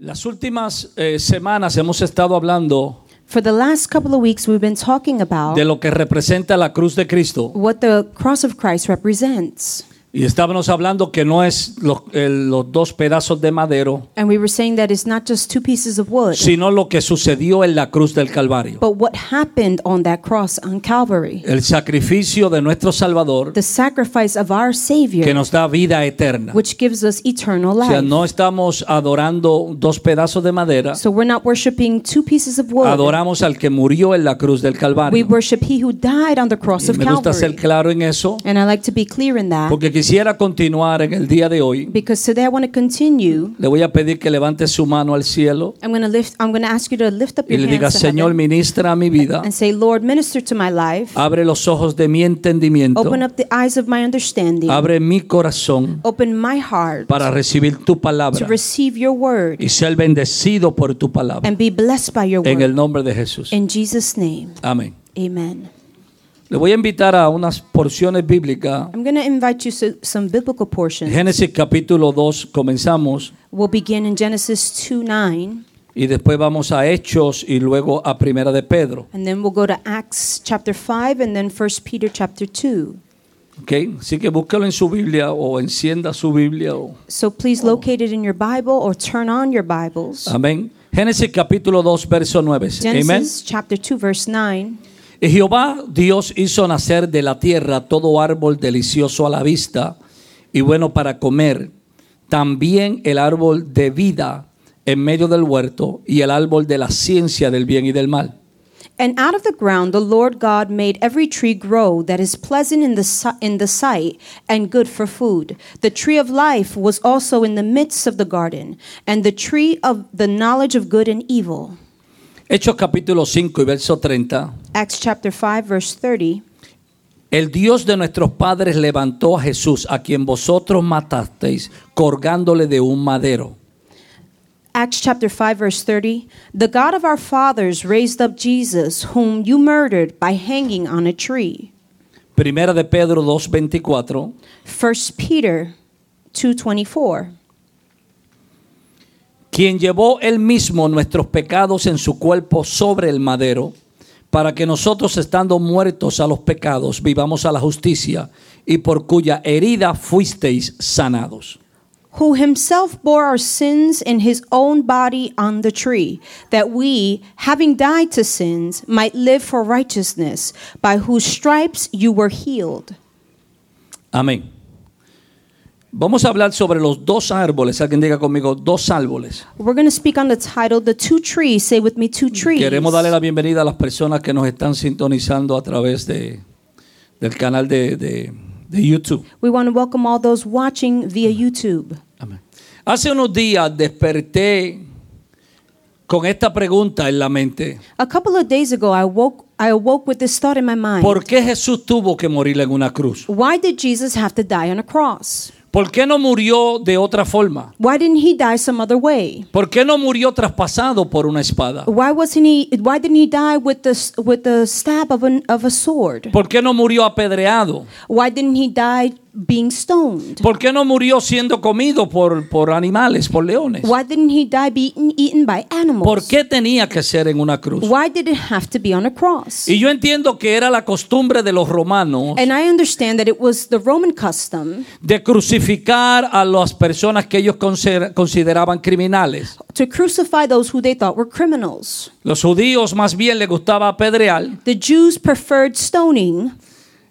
Las últimas eh, semanas hemos estado hablando For the last couple of weeks, we've been talking about de lo que representa la cruz de Cristo what the cross of Christ represents. Y estábamos hablando que no es los, el- los dos pedazos de madero, And we were saying that it's not just two pieces of wood, sino lo que sucedió en la cruz del Calvario. but what happened on that cross on Calvary. El sacrificio de nuestro Salvador The sacrifice of our que Savior, nos da vida eterna. which gives us eternal O sea, life. no estamos adorando dos pedazos de madera, So we're not worshiping two pieces of wood. adoramos al que murió en la cruz del We Calvario. worship He who died on the cross Y of me gusta ser Calvary. claro en eso, And I like to be clear in that porque quisiera continuar en el día de hoy. because today I want to continue. Le voy a pedir que levante su mano al cielo I'm going to lift. I'm going to ask you to lift up y your le diga, hands to Señor, heaven ministra a mi vida, and say, Lord, minister to my life. abre los ojos de mi entendimiento, Open up the eyes of my understanding. abre mi corazón Open my heart para recibir tu to palabra receive your word y ser bendecido por tu palabra. and be blessed by your En el word. nombre de Jesús. In Jesus' name, Amén. amen. Le voy a invitar a unas porciones bíblicas. I'm going to invite you to some biblical portions. Génesis capítulo 2 comenzamos We'll begin in Genesis 2 9, y después vamos a Hechos y luego a Primera de Pedro. and then we'll go to Acts chapter 5, and then 1 Peter chapter 2. ¿ok? Así que búsquelo en su Biblia o encienda su Biblia. o- So please locate it in your Bible or turn on your Bibles. Amén. Génesis capítulo 2, verso 9. Amén. Genesis chapter 2, verse 9. Y Jehová Dios hizo nacer de la tierra todo árbol delicioso a la vista y bueno para comer, también el árbol de vida en medio del huerto y el árbol de la ciencia del bien y del mal. And out of the ground the Lord God made every tree grow that is pleasant in the, si- in the sight and good for food. The tree of life was also in the midst of the garden, and the tree of the knowledge of good and evil. Hechos capítulo 5 y verso 30. Acts chapter 5, verse 30. El Dios de nuestros padres levantó a Jesús, a quien vosotros matasteis, colgándole de un madero. Acts chapter 5, verse 30. The God of our fathers raised up Jesus, whom you murdered by hanging on a tree. Primera de Pedro 2:24. 1 Peter 2:24. Quien llevó él mismo nuestros pecados en su cuerpo sobre el madero, para que nosotros estando muertos a los pecados vivamos a la justicia, y por cuya herida fuisteis sanados. who himself bore our sins in his own body on the tree, that we, having died to sins, might live for righteousness, by whose stripes you were healed. Amén. Vamos a hablar sobre los dos árboles. Alguien diga conmigo, dos árboles. We're going to speak on the title, The Two Trees. Say with me, Two Trees. Queremos darle la bienvenida a las personas que nos están sintonizando a través de, del canal de, de- de YouTube. We want to welcome all those watching via YouTube. Amén. Hace unos días desperté con esta pregunta en la mente. A couple of days ago, I woke. I awoke with this thought in my mind. ¿Por qué Jesús tuvo que morir en una cruz? Why did Jesus have to die on a cross? ¿Por qué no murió de otra forma? Why didn't he die some other way? ¿Por qué no murió traspasado por una espada? Why wasn't he? Why didn't he die with the with the stab of an of a sword? ¿Por qué no murió apedreado? Why didn't he die being stoned? ¿Por qué no murió siendo comido por, por animales, por leones? Why didn't he die being eaten by animals? ¿Por qué tenía que ser en una cruz? Why did it have to be on a cross? Y yo entiendo que era la costumbre de los romanos And I understand that it was the Roman custom de crucificar a las personas que ellos consider- consideraban criminales. to crucify those who they thought were criminals. Los judíos más bien les gustaba apedrear, The Jews preferred stoning.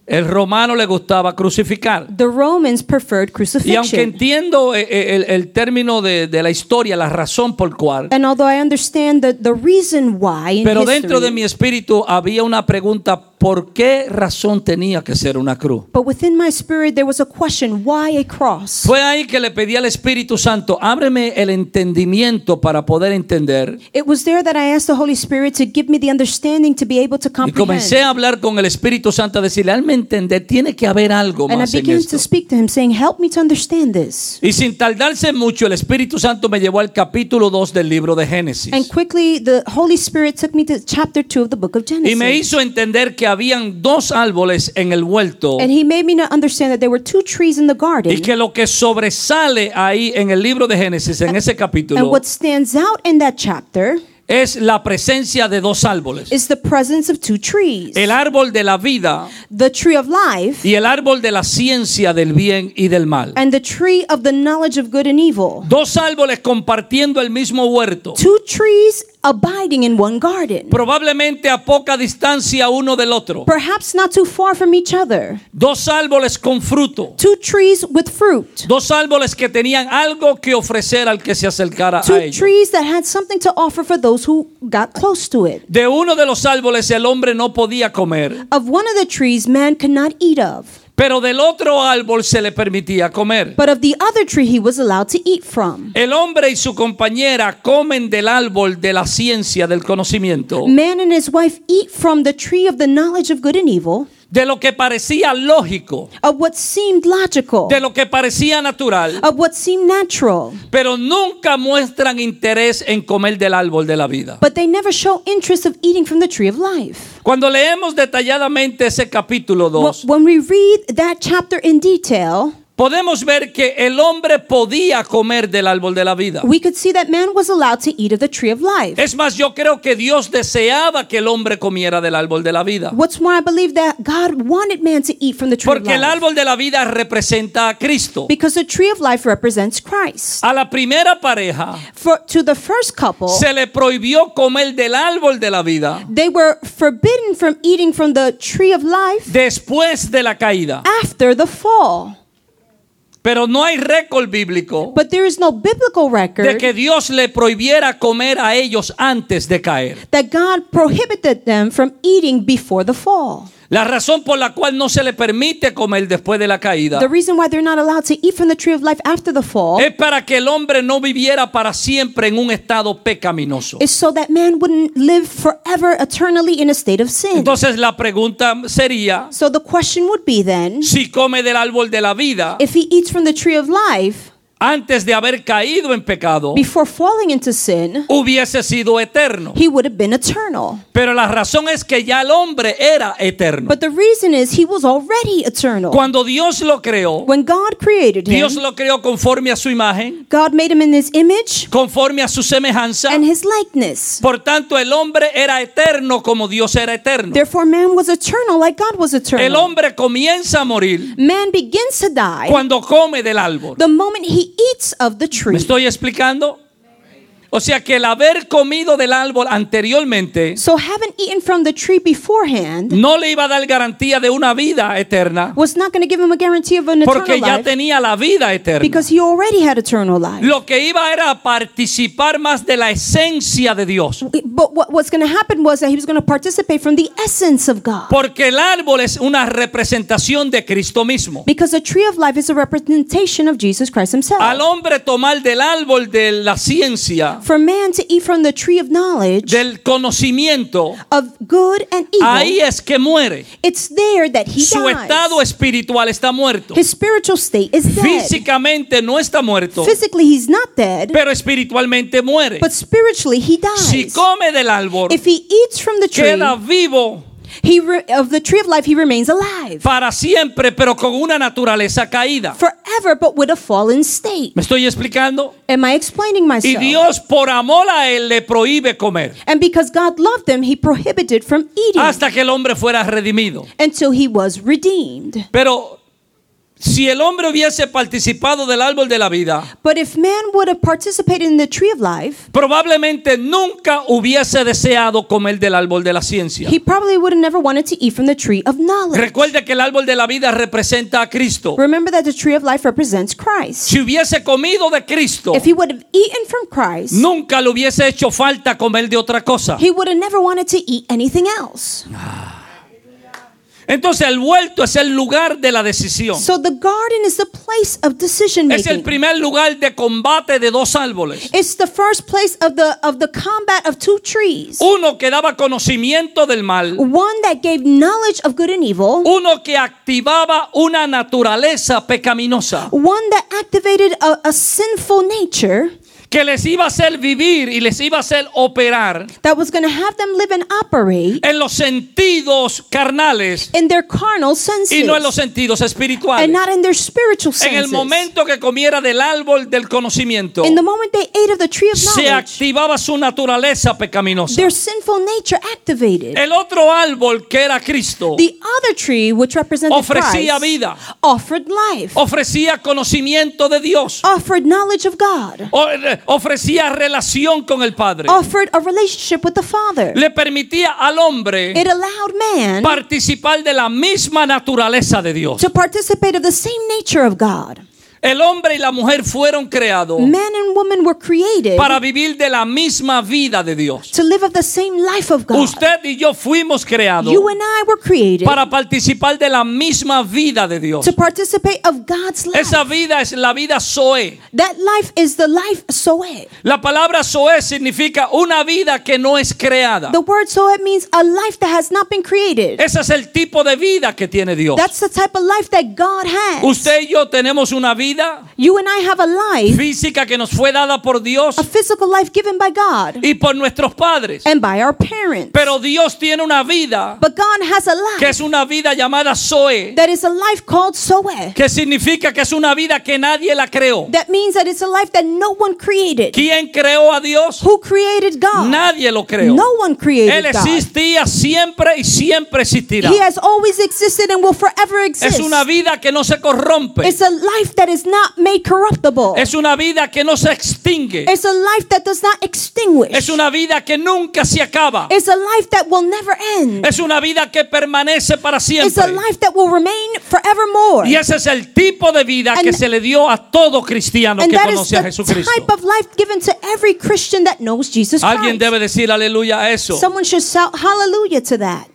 El romano le gustaba crucificar. The Romans preferred Y aunque crucifixion. entiendo eh, eh, el, el término de, de la historia, la razón por cual, And although I understand the, the reason why pero dentro de history, mi espíritu había una pregunta, ¿por qué razón tenía que ser una cruz? but within my spirit there was a question, why a cross? Fue ahí que le pedí al Espíritu Santo, ábreme el entendimiento para poder entender. It was there that I asked the Holy Spirit to give me the understanding to be able to Y comprehend. comencé a hablar con el Espíritu Santo, a decirle, hazme entender, tiene que haber algo And I más en began esto. to speak to him, saying, Help me to understand this. Y sin tardarse mucho, el Espíritu Santo me llevó al capítulo 2 del libro de Génesis. And quickly, the Holy Spirit took me to chapter 2 of the book of Y me Genesis. hizo entender que que habían dos árboles en el huerto And he made me understand that there were two trees in the garden. y que lo que sobresale ahí en el libro de Génesis, en ese And capítulo, what stands out in that chapter es la presencia de dos árboles. is the presence of two trees El árbol de la vida the tree of life y el árbol de la ciencia del bien y del mal. and the tree of the knowledge of good and evil. Dos árboles compartiendo el mismo huerto. Two trees abiding in one garden. Probablemente a poca distancia uno del otro. Perhaps not too far from each other. Dos árboles con fruto. Two trees with fruit. Dos árboles que tenían algo que ofrecer al que se acercara a Two ellos. trees that had something to offer for those who got close to it. De uno de los árboles el hombre no podía comer, Of one of the trees man could not eat of, pero del otro árbol se le permitía comer. but of the other tree he was allowed to eat from. El hombre y su compañera comen del árbol de la ciencia del conocimiento, Man and his wife eat from the tree of the knowledge of good and evil, de lo que parecía lógico, of what seemed logical, de lo que parecía natural, of what seemed natural, pero nunca muestran interés en comer del árbol de la vida. but they never show interest of eating from the tree of life. Cuando leemos detalladamente ese capítulo Wh- 2, When we read that chapter in detail, podemos ver que el hombre podía comer del árbol de la vida. we could see that man was allowed to eat of the tree of life. Es más, yo creo que Dios deseaba que el hombre comiera del árbol de la vida. What's more, I believe that God wanted man to eat from the tree Porque of el life. árbol de la vida representa a Cristo. Because the tree of life represents Christ. A la primera pareja For to the first couple, se le prohibió comer del árbol de la vida they were forbidden from eating from the tree of life después de la caída. after the fall. Pero no hay récord bíblico But there is no biblical de record que Dios le prohibiera comer a ellos antes de caer. that God prohibited them from eating before the fall. La razón por la cual no se le permite comer después de la caída The reason why they're not allowed to eat from the tree of life after the fall es para que el hombre no viviera para siempre en un estado pecaminoso. is so that man wouldn't live forever eternally in a state of sin. Entonces la pregunta sería, So the question would be then, si come del árbol de la vida if he eats from the tree of life antes de haber caído en pecado, before falling into sin, hubiese sido eterno. he would have been eternal. Pero la razón es que ya el hombre era eterno. But the reason is he was already eternal. Cuando Dios lo creó, When God created him, Dios lo creó conforme a su imagen, God made him in his image conforme a su semejanza. and his likeness. Por tanto, el hombre era eterno como Dios era eterno. Therefore, man was eternal like God was El eternal. hombre comienza a morir Man begins to die cuando come del árbol. the moment he eats of the ¿Me tree. estoy explicando? O sea que el haber comido del árbol anteriormente So, having eaten from the tree beforehand no le iba a dar garantía de una vida eterna was not going to give him a guarantee of an porque eternal ya life tenía la vida eterna. because he already had eternal life. Lo que iba era a participar más de la esencia de Dios. But what, what's going to happen was that he was going to participate from the essence of God. Porque el árbol es una representación de Cristo mismo. Because the tree of life is a representation of Jesus Christ himself. Al hombre tomar del árbol de la ciencia, For man to eat from the tree of knowledge del conocimiento, of good and evil, ahí es que muere. it's there that he Su dies. estado espiritual está muerto. His spiritual state is dead. Físicamente no está muerto, Physically, he's not dead, pero espiritualmente muere. but spiritually, he dies. Si come del árbol, if he eats from the tree queda vivo he re- of the tree of life, he remains alive para siempre, pero con una naturaleza caída. forever, but with a fallen state. ¿Me estoy explicando? Am I explaining Y myself? Dios por amor a él le prohíbe comer and because God loved him, he prohibited from eating hasta que el hombre fuera redimido. until he was redeemed. Pero si el hombre hubiese participado del árbol de la vida, But if man would have participated in the tree of life, probablemente nunca hubiese deseado comer del árbol de la ciencia. he probably would have never wanted to eat from the tree of knowledge. Recuerde que el árbol de la vida representa a Cristo. Remember that the tree of life represents Christ. Si hubiese comido de Cristo, If he would have eaten from Christ, nunca le hubiese hecho falta comer de otra cosa. he would have never wanted to eat anything else. Entonces el huerto es el lugar de la decisión. So the garden is the place of decision Es el making. primer lugar de combate de dos árboles. It's the first place of the of the combat of two trees. Uno que daba conocimiento del mal. One that gave knowledge of good and evil, Uno que activaba una naturaleza pecaminosa. one that activated a, a sinful nature que les iba a hacer vivir y les iba a hacer operar that was going to have them live and operate en los sentidos carnales in their carnal senses y no en los sentidos and espirituales. not in their spiritual En el senses. momento que comiera del árbol del conocimiento, in the moment they ate of the tree of se knowledge, activaba su naturaleza pecaminosa. their sinful nature activated. El otro árbol que era Cristo The other tree, which represented ofrecía Christ, vida, offered life, ofrecía conocimiento de Dios, offered knowledge of God, o- ofrecía relación con el Padre, offered a relationship with the Father. le permitía al hombre It allowed man participar de la misma naturaleza de Dios. to participate of the same nature of God. El hombre y la mujer fueron creados Man and woman were created para vivir de la misma vida de Dios. to live of the same life of God. Usted y yo fuimos creados You and I were created para participar de la misma vida de Dios. to participate of God's life. Esa vida es la vida Zoe. That life is the life Zoe. La palabra Zoe significa una vida que no es creada. The word Zoe means a life that has not been created. Ese es el tipo de vida que tiene Dios. That's the type of life that God has. Usted y yo tenemos una vida You and I have a life, física que nos fue dada por Dios a physical life given by God y por nuestros padres. and by our parents. Pero Dios tiene una vida But God has a que life es una vida llamada Zoe, that is a life called Zoe. que significa que es una vida que nadie la creó. That means that it's a life that no one created. ¿Quién creó a Dios? Who created God? Nadie lo creó. No one Él created God. existía siempre y siempre existirá. He has always existed and will forever exist. Es una vida que no se corrompe. It's a life that is not made corruptible. Es una vida que no se extingue. It's a life that does not extinguish. Es una vida que nunca se acaba. It's a life that will never end. Es una vida que permanece para It's a siempre. life that will remain forevermore. Y ese es el tipo de vida que And- se le dio a todo cristiano que that is conoce a the Jesucristo. type of life given to every Christian that knows Jesus Alguien Christ. debe decir aleluya a eso. Someone should shout hallelujah to that.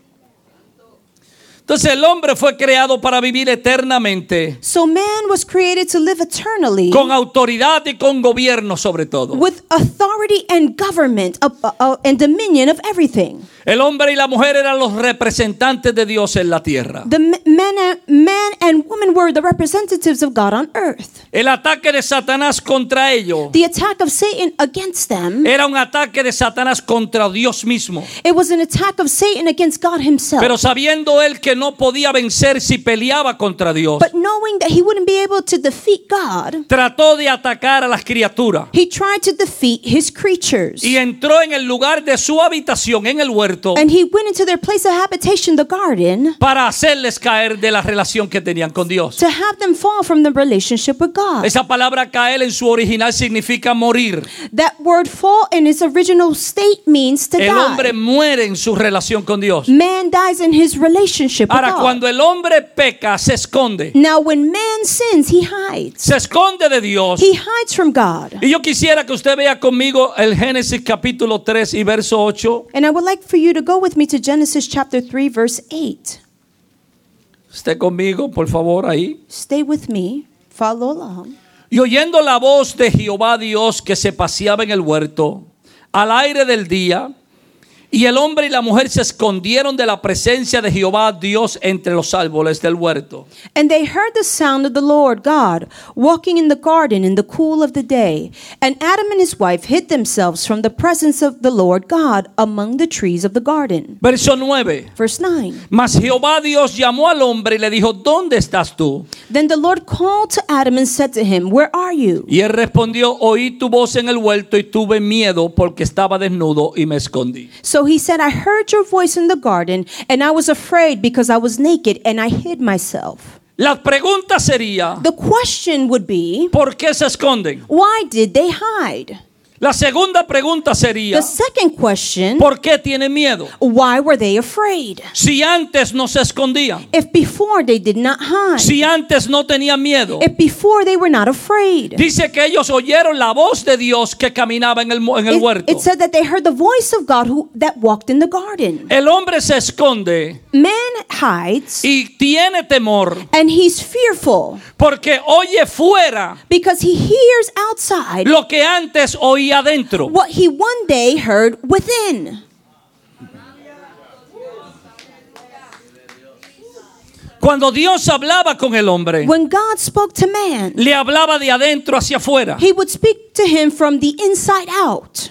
Entonces el hombre fue creado para vivir eternamente So man was created to live eternally con autoridad y con gobierno sobre todo. with authority and government of, uh, uh, and dominion of everything. El hombre y la mujer eran los representantes de Dios en la tierra. The m- man and, man and woman were the representatives of God on earth. El ataque de Satanás contra ellos The attack of Satan against them, era un ataque de Satanás contra Dios mismo. it was an attack of Satan against God himself. Pero sabiendo él que no podía vencer si peleaba contra Dios, But knowing that he wouldn't be able to defeat God, trató de atacar a las criaturas he tried to defeat his creatures. y entró en el lugar de su habitación en el huerto And he went into their place of habitation, the garden, para hacerles caer de la relación que tenían con Dios. to have them fall from the relationship with God. Esa palabra caer en su original significa morir. That word fall in its original state means to El hombre die. muere en su relación con Dios. Man dies in his relationship with Ahora, God. cuando el hombre peca, se esconde. Now, when man sins, he hides. Se esconde de Dios. He hides from God. Y yo quisiera que usted vea conmigo el Génesis capítulo 3 y verso 8. And I would like for you to go with me to Genesis chapter 3, verse 8. Esté conmigo, por favor, ahí. Stay with me. Follow along. Y oyendo la voz de Jehová Dios que se paseaba en el huerto, al aire del día, y el hombre y la mujer se escondieron de la presencia de Jehová Dios entre los árboles del huerto. And they heard the sound of the Lord God walking in the garden in the cool of the day. And Adam and his wife hid themselves from the presence of the Lord God among the trees of the garden. Verso 9. Verse 9. Mas Jehová Dios llamó al hombre y le dijo, ¿dónde estás tú? Then the Lord called to Adam and said to him, Where are you? Y él respondió, oí tu voz en el huerto y tuve miedo porque estaba desnudo y me escondí. So he said, I heard your voice in the garden, and I was afraid because I was naked and I hid myself. La pregunta sería, The question would be, ¿por qué se esconden? Why did they hide? La segunda pregunta sería, The second question, ¿por qué tienen miedo? why were they afraid? Si antes no se escondían, If before they did not hide, si antes no tenían miedo. if before they were not afraid. Dice que ellos oyeron la voz de Dios que caminaba en el, en el It, huerto. it said that they heard the voice of God who that walked in the garden. El hombre se esconde Man hides y tiene temor and he's fearful porque oye fuera because he hears outside lo que antes oía adentro. what he one day heard within. Cuando Dios hablaba con el hombre, When God spoke to man, le hablaba de adentro hacia afuera. he would speak to him from the inside out.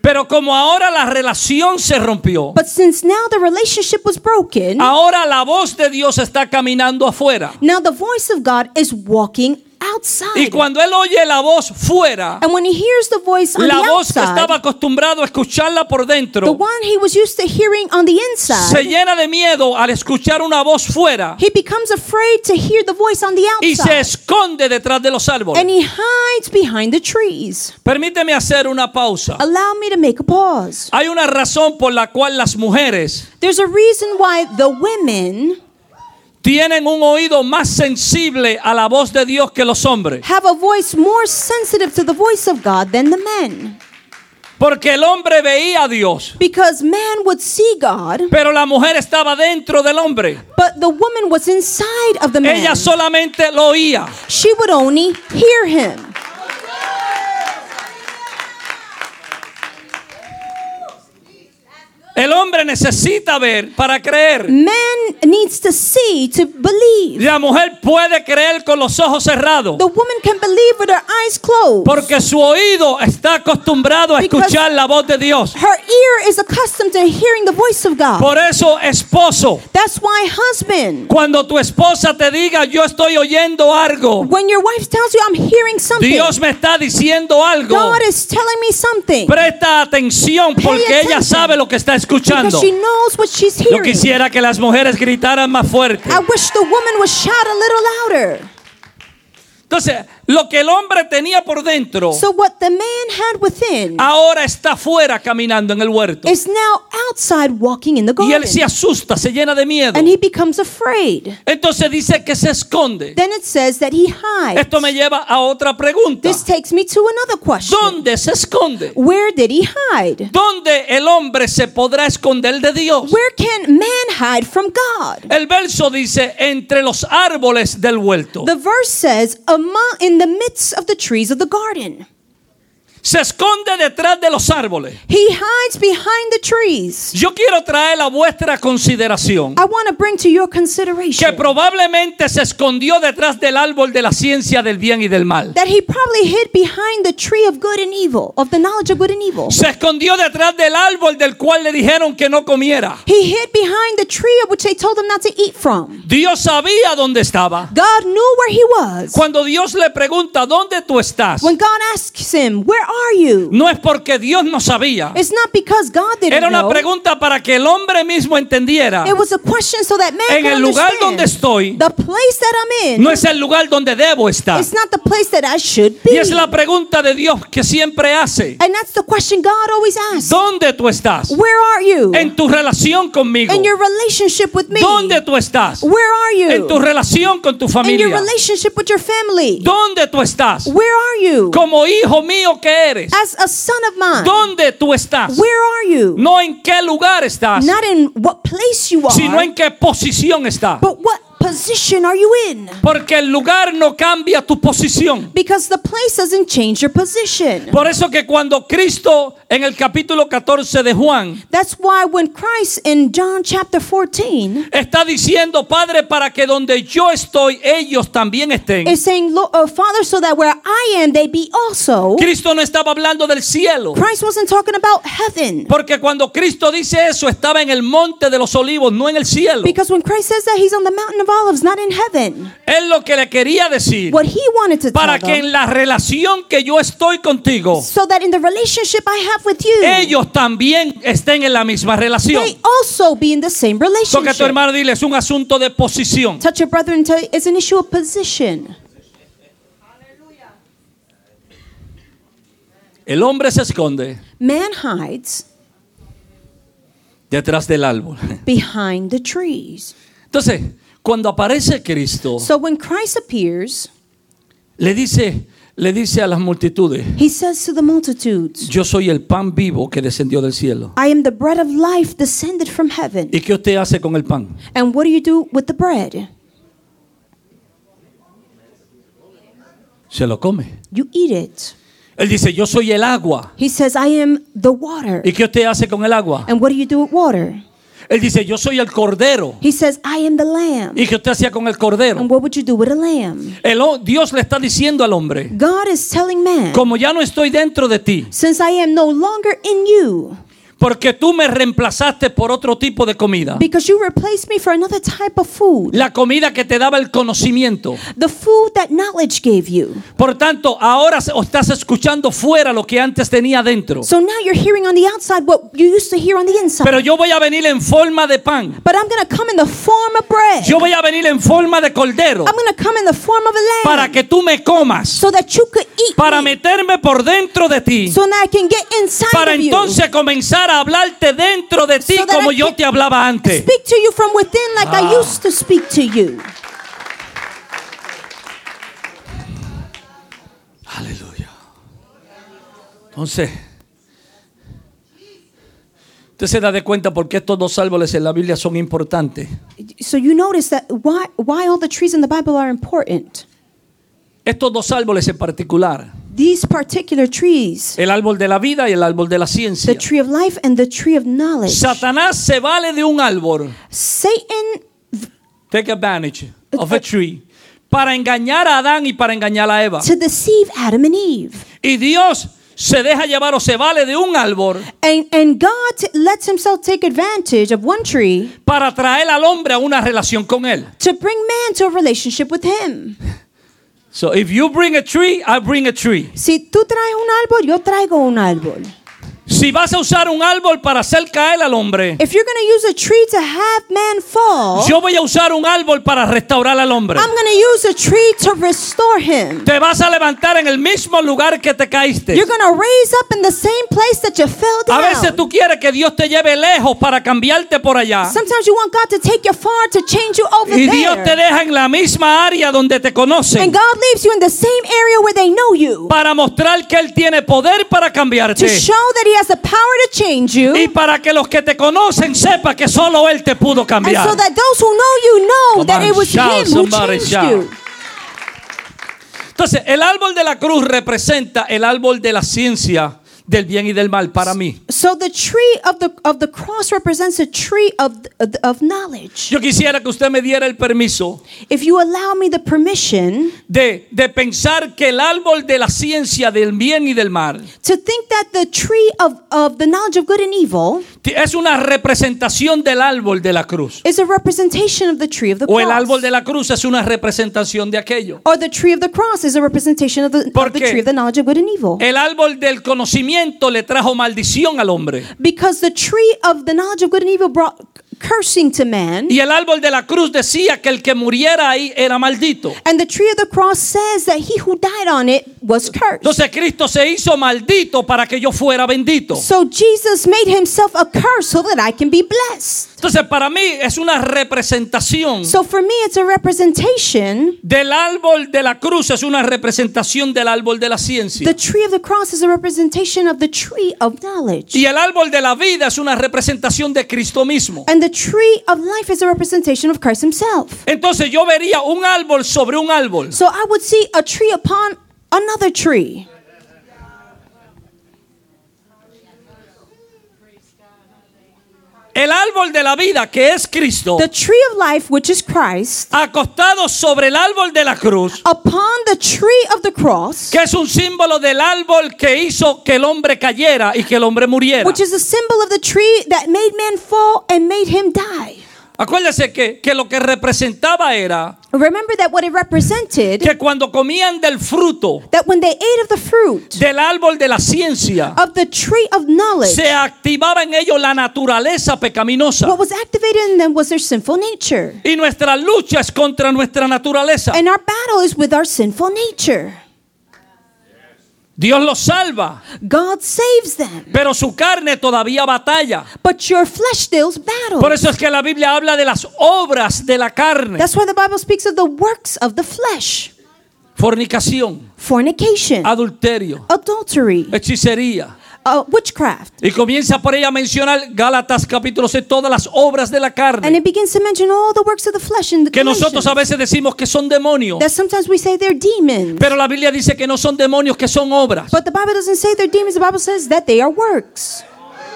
Pero como ahora la relación se rompió, But since now the relationship was broken, ahora la voz de Dios está caminando afuera. now the voice of God is walking Y outside. cuando él oye la voz fuera, And when he hears the voice on la the voz que estaba outside, acostumbrado a escucharla por the dentro, one he was used to hearing on the se inside, llena de miedo al escuchar una voz fuera he becomes afraid to hear the voice on the y se outside. esconde detrás de los árboles. And he hides behind the trees. Permíteme hacer una pausa. Allow me to make a pause. Hay una razón por la cual las mujeres There's a reason why the women tienen un oído más sensible a la voz de Dios que los hombres. have a voice more sensitive to the voice of God than the men. Porque el hombre veía a Dios, Because man would see God, pero la mujer estaba dentro del hombre. but the woman was inside of the man. Ella solamente lo oía. She would only hear him. El hombre necesita ver para creer. Man needs to see to believe. La mujer puede creer con los ojos cerrados. The woman can believe with her eyes closed. Porque su oído está acostumbrado a Because- escuchar la voz de Dios. Her ear is accustomed to hearing the voice of God. Por eso, esposo, That's why, husband, cuando tu esposa te diga yo estoy oyendo algo, when your wife tells you, I'm hearing something, Dios me está diciendo algo, God is telling me something. presta atención porque ella sabe lo que está escuchando. Because she knows what she's Yo hearing. quisiera que las mujeres gritaran más fuerte. I wish the woman would shout a little louder. Entonces, lo que el hombre tenía por dentro So what the man had within ahora está afuera caminando en el huerto. is now outside walking in the Y él garden. se asusta, se llena de miedo. And he becomes afraid. Entonces dice que se esconde. Then it says that he hides. Esto me lleva a otra pregunta. This takes me to another question. ¿Dónde se esconde? Where did he hide? ¿Dónde el hombre se podrá esconder de Dios? Where can man hide from God? El verso dice entre los árboles del huerto. The verse says, among in the midst of the trees of the garden. Se esconde detrás de los árboles. He hides behind the trees. Yo quiero traer a vuestra consideración I want to bring to your que consideration probablemente se escondió detrás del árbol de la ciencia del bien y del mal. that he probably hid behind the tree of good and evil, of the knowledge of good and evil. Se escondió detrás del árbol del cual le dijeron que no comiera. He hid behind the tree of which they told him not to eat from. Dios sabía dónde estaba. God knew where he was. Cuando Dios le pregunta dónde tú estás, When God asks him, Where are you? no es porque Dios no sabía. It's not because God didn't Era una know. pregunta para que el hombre mismo entendiera. It was a question so that man En el lugar understand. donde estoy, the place that I'm in no es el lugar donde debo estar. It's not the place that I should be. Y es la pregunta de Dios que siempre hace. and that's the question God always asks. ¿Dónde tú estás? Where are you? En tu relación conmigo. in your relationship with me. ¿Dónde tú estás? Where are you? En tu relación con tu in your familia. relationship with your family. ¿Dónde tú estás? Where are you? Como hijo mío que eres. As a son of mine. ¿Dónde tú estás? Where are you? No en qué lugar estás, Not in what place you are, sino en qué posición estás. but what position are you in? Porque el lugar no cambia tu posición. Because the place doesn't change your position. Por eso que cuando Cristo en el capítulo 14 de Juan That's why when Christ in John chapter 14 está diciendo, Padre, para que donde yo estoy, ellos también estén. is saying, "Lo- uh, Father, so that where I am, they be also. Cristo no estaba hablando del cielo. Christ wasn't talking about heaven. Porque cuando Cristo dice eso, estaba en el monte de los olivos, no en el cielo. Because when Christ says that, he's on the mountain of olives, not in heaven. Él lo que le quería decir, What he wanted to para tell que them, en la relación que yo estoy contigo, so that in the relationship I have with you, ellos también estén en la misma relación. they also be in the same Toca a tu relationship. hermano dile, es un asunto de posición. Touch your brother and tell you it's an issue of position. El hombre se esconde Man hides detrás del árbol. behind the trees. Entonces, cuando aparece Cristo, So when Christ appears, le dice, le dice a las multitudes, he says to the multitudes, yo soy el pan vivo que descendió del cielo. I am the bread of life descended from heaven. ¿Y qué usted hace con el pan? And what do you do with the bread? Se lo come. You eat it. Él dice, yo soy el agua. He says, I am the water. ¿Y qué usted hace con el agua? And what do you do with water? Él dice, yo soy el cordero. He says, I am the lamb. ¿Y qué usted hacía con el cordero? And what would you do with a lamb? El Dios le está diciendo al hombre, God is telling man, como ya no estoy dentro de ti, since I am no longer in you, porque tú me reemplazaste por otro tipo de comida. because you replaced me for another type of food, La comida que te daba el conocimiento. the food that knowledge gave you. Por tanto, ahora estás escuchando fuera lo que antes tenía dentro. So now you're hearing on the outside what you used to hear on the inside. Pero yo voy a venir en forma de pan. but I'm going to come in the form of bread. Yo voy a venir en forma de cordero I'm going to come in the form of a lamb. para que tú me comas, so that you could eat para me. meterme por dentro de ti, So that I can get inside para of you. entonces comenzar a hablarte dentro de ti So como I yo te hablaba antes. Speak to you from within like Ah. I used to speak to you. Aleluya. Entonces, usted se da de cuenta por qué estos dos árboles en la Biblia son importantes. So you notice that why why all the trees in the Bible are important. Estos dos árboles en particular, These particular trees, el árbol de la vida y el árbol de la the tree of life and the tree of knowledge. Satanás se vale de un árbol, Satan take advantage of a tree, para engañar a Adán y para engañar a Eva. to deceive Adam and Eve. Y Dios se deja llevar o se vale de un árbol And and God lets himself take advantage of one tree para traer al hombre a una relación con él. to bring man to a relationship with him. So if you bring a tree, I bring a tree. Si tú traes un árbol, yo traigo un árbol. Si vas a usar un árbol para hacer caer al hombre, If you're going to use a tree to have man fall, yo voy a usar un árbol para restaurar al hombre. I'm going to use a tree to restore him. Te vas a levantar en el mismo lugar que te caíste. You're going to raise up in the same place that you fell A veces down. tú quieres que Dios te lleve lejos para cambiarte por allá. Sometimes you want God to take you far to change you over Y Dios te deja en la misma área donde te conocen And God leaves you in the same area where they know you para mostrar que Él tiene poder para to cambiarte. show that He has the power to change you. Y para que los que te conocen sepan que solo Él te pudo And cambiar. so that those who know you know Come that on, it was shout, Him who somebody changed shout. you. Entonces, el árbol de la cruz representa el árbol de la ciencia del bien y del mal para mí. So the tree of the of the cross represents a tree of of knowledge. Yo quisiera que usted me diera el permiso If you allow me the permission de, de pensar que el árbol de la ciencia del bien y del mal to think that the tree of, of the knowledge of good and evil es una representación del árbol de la cruz. is a representation of the tree of the O el cross. árbol de la cruz es una representación de aquello. or the tree of the cross is a representation of the, ¿Por of the tree of the knowledge of good and evil. El árbol del conocimiento le trajo maldición al hombre. Because the tree of the knowledge of good and evil brought cursing to man. Y el árbol de la cruz decía que el que muriera ahí era maldito. And the tree of the cross says that he who died on it was cursed. Entonces Cristo se hizo maldito para que yo fuera bendito. So Jesus made himself a curse so that I can be blessed. Entonces para mí es una representación So for me, it's a representation. del árbol de la cruz, es una representación del árbol de la ciencia. The tree of the cross is a representation of the tree of knowledge. Y el árbol de la vida es una representación de Cristo mismo. And the tree of life is a representation of Christ himself. Entonces yo vería un árbol sobre un árbol. So I would see a tree upon another tree. El árbol de la vida, que es Cristo, The tree of life, which is Christ, acostado sobre el árbol de la cruz, upon the tree of the cross, que es un símbolo del árbol que hizo que el hombre cayera y que el hombre muriera. which is a symbol of the tree that made man fall and made him die. Acuérdese que, que lo que representaba era Remember that what it represented, que cuando comían del fruto that when they ate of the fruit del árbol de la ciencia, of the tree of knowledge, se activaba en ellos la naturaleza pecaminosa. what was activated in them was their sinful nature. Y nuestra lucha es contra nuestra naturaleza. And our battle is with our sinful nature. Dios los salva, God saves them, pero su carne todavía batalla. but your flesh stills battle. Por eso es que la Biblia habla de las obras de la carne. That's why the Bible speaks of the works of the flesh Fornicación, fornication, adulterio, adultery, hechicería. Uh, witchcraft. Y comienza por ella a mencionar Gálatas capítulo 6, todas las obras de la And carne. it begins to mention all the works of the flesh in the Que nosotros a veces decimos que son demonios. That sometimes we say they're demons. Pero la Biblia dice que no son demonios, que son obras. But the Bible doesn't say they're demons. The Bible says that they are works.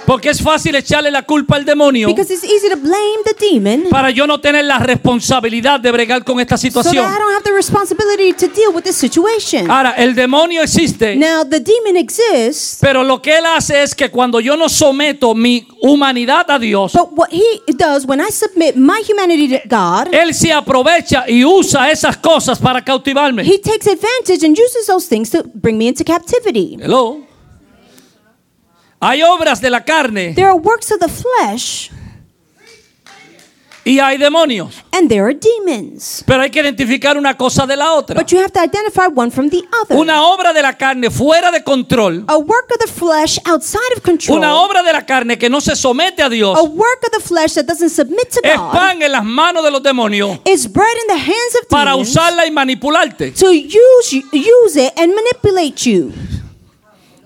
Porque es fácil echarle la culpa al demonio Because it's easy to blame the demon para yo no tener la responsabilidad de bregar con esta so that situación. I don't have the responsibility to deal with this situation. Ahora, el demonio existe, Now, the demon exists, pero lo que él hace es que cuando yo no someto mi humanidad a Dios, but what he does when I submit my humanity to God, él se aprovecha y usa esas cosas para cautivarme. he takes advantage and uses those things to bring me into captivity. Hello. Hay obras de la carne There are works of the flesh y hay demonios, and there are demons. pero hay que identificar una cosa de la otra. But you have to identify one from the other. Una obra de la carne fuera de control, A work of the flesh outside of control. una obra de la carne que no se somete a Dios, A work of the flesh that doesn't submit to es God pan en las manos de los demonios is bread in the hands of para demons usarla y manipularte. to use use it and manipulate you.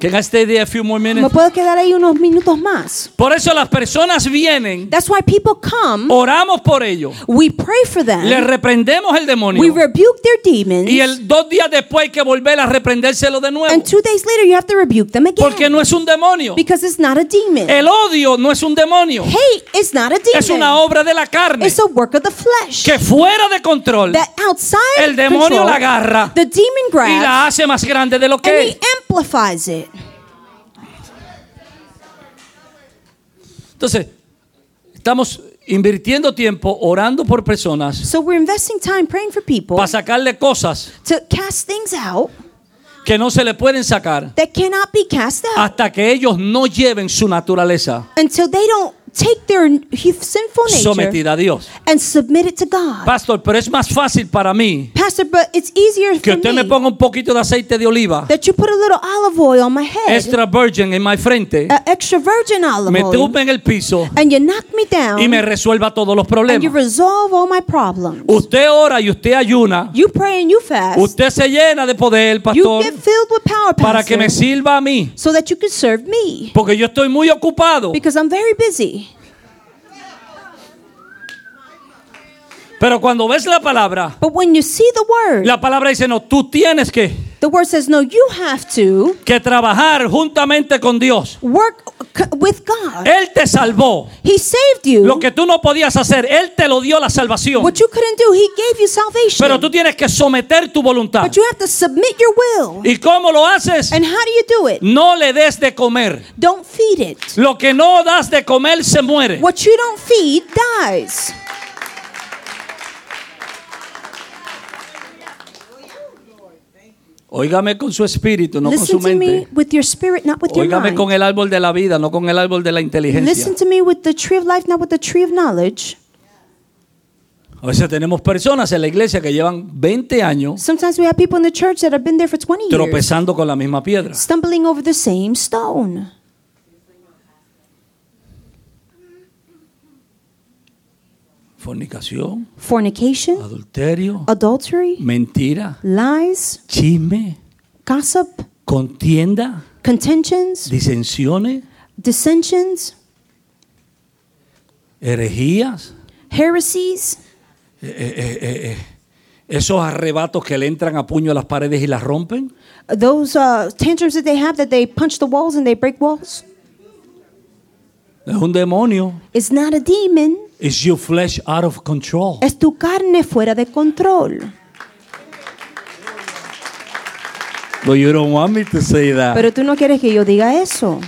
Can I stay there a few more Me minutes? puedo quedar ahí unos minutos más. Por eso las personas vienen, That's why people come. oramos por ellos, We pray for le them. reprendemos el We demonio rebuke their demons. y el dos días después hay que volver a reprendérselo de nuevo. And two days later, you have to rebuke them Porque again. no es un demonio. Because it's not a demon. El odio no es un demonio. Hate is not a Es una demon. obra de la carne It's a work of the flesh. que fuera de control That outside el demonio control, la agarra the demon y la grabs hace más grande de lo and que he es. amplifies it. Entonces, estamos invirtiendo tiempo orando por personas So we're investing time praying for people para sacarle cosas to cast things out que no se le pueden sacar that cannot be cast out hasta que ellos no lleven su naturaleza until they don't take their sinful nature sometida a Dios. and submit it to God. Pastor, pero es más fácil para mí Pastor, but it's easier que for usted me ponga un poquito de aceite de oliva that you put a little olive oil on my head, extra virgin en mi frente, uh, extra virgin olive me oil, tumbe en el piso and you knock me down y me resuelva todos los and you problemas. resolve all my problems. Usted ora y usted ayuna. You pray and you fast. Usted se llena de poder, You pastor, get filled with power, para que Pastor, me sirva a mí. so that you can serve me. Porque yo estoy muy ocupado. Because I'm very busy. Pero cuando ves la palabra, But when you see the word, la palabra dice, no, tú tienes que, the word says, no, you have to que trabajar juntamente con Dios. work with God. Él te salvó. He saved you. Lo que tú no podías hacer, Él te lo dio la salvación. What you couldn't do, He gave you salvation. Pero tú tienes que someter tu voluntad. But you have to submit your will. ¿Y cómo lo haces? And how do you do it? No le des de comer. Don't feed it. Lo que no das de comer se muere. What you don't feed dies. Óigame con su espíritu, no con Listen su to me mente. with your spirit, not with your Óigame con el árbol de la vida, no con el árbol de la inteligencia. Listen to me with the tree of life, not with the tree of knowledge. A veces tenemos personas en la iglesia que llevan 20 años Sometimes we have people in the church that have been there for 20 years, tropezando con la misma piedra. stumbling over the same stone. Fornicación, Fornication, adulterio, adultery, mentira, lies, chisme, gossip, contienda, contentions, disensiones, dissensions, herejías, heresies, esos arrebatos que le entran a puño a las paredes y las rompen. those uh, tantrums that they have that they punch the walls and they break walls. Es un demonio. It's not a demon, It's your flesh out of control. es tu carne fuera de control. But you don't want me to say that. Pero tú no quieres que yo diga eso.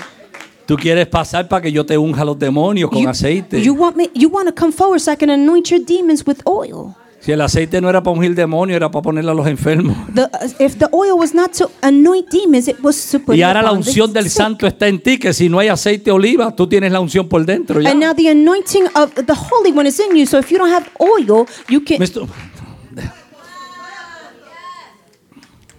Tú quieres pasar para que yo te unja los demonios con You, aceite. you want me you want to come forward so I can anoint your demons with oil. Si el aceite no era para ungir demonios, era para ponerle a los enfermos. The, if the oil was not to anoint demons, it was to put Y ahora la unción del sick. santo está en ti, que si no hay aceite de oliva, tú tienes la unción por dentro. ya. And now the anointing of the Holy One is in you. So if you don't have oil, you can.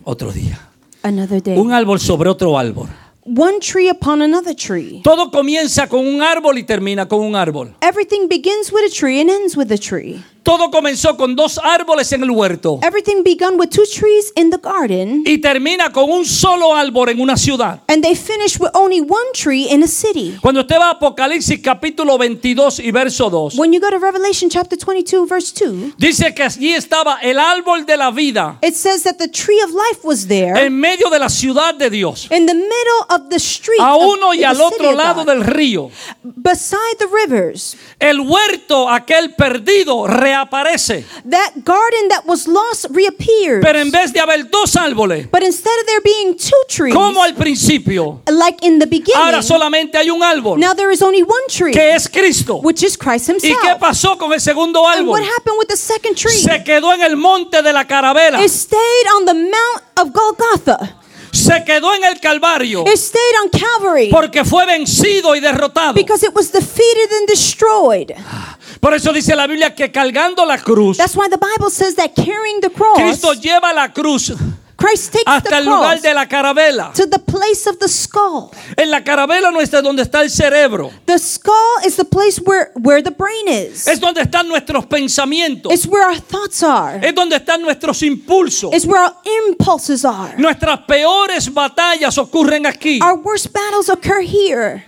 Otro día. Another day. Un árbol sobre otro árbol. One tree upon another tree. Todo comienza con un árbol y termina con un árbol. Everything begins with a tree and ends with a tree. Todo comenzó con dos árboles en el huerto Everything begun with two trees in the garden, y termina con un solo árbol en una ciudad. and they finished with only one tree in a city. Cuando usted va a Apocalipsis capítulo 22 y verso 2, When you go to Revelation chapter 22, verse 2, dice que allí estaba el árbol de la vida it says that the tree of life was there en medio de la ciudad de Dios, in the middle of the street, a of- uno y al otro lado del río. beside the rivers. El huerto, aquel perdido, reaparece. That garden that was lost reappeared. Pero en vez de haber dos árboles, But instead of there being two trees, como al principio, like in the beginning, ahora solamente hay un árbol, now there is only one tree, que es Cristo. which is Christ ¿Y Himself. qué pasó con el segundo And what happened with the second tree? Se quedó en el monte de la caravela. It stayed on the Mount of Golgotha. Se quedó en el Calvario. It stayed on Calvary Porque fue vencido y derrotado. because it was defeated and destroyed. Ah. Por eso dice la Biblia que cargando la cruz, That's why the Bible says that carrying the cross, Cristo lleva la cruz Christ takes hasta el lugar de la carabela. to the place of the skull. En la carabela no es donde está el cerebro. The skull is the place where, where the brain is. Es donde están nuestros pensamientos. It's where our thoughts are. Es donde están nuestros impulsos. It's where our impulses are. Nuestras peores batallas ocurren aquí. Our worst battles occur here.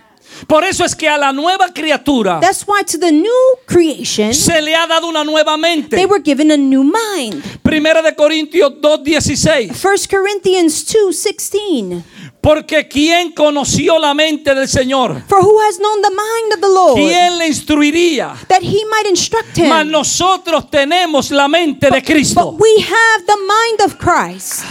Por eso es que a la nueva criatura That's why to the new creation, se le ha dado una nueva mente. they were given a new mind. Primera de Corintios 2:16. 1 Corinthians 2:16. Porque ¿quién conoció la mente del Señor? For who has known the mind of the Lord ¿Quién le instruiría? that he might instruct Mas him? nosotros tenemos la mente de Cristo. But we have the mind of Christ.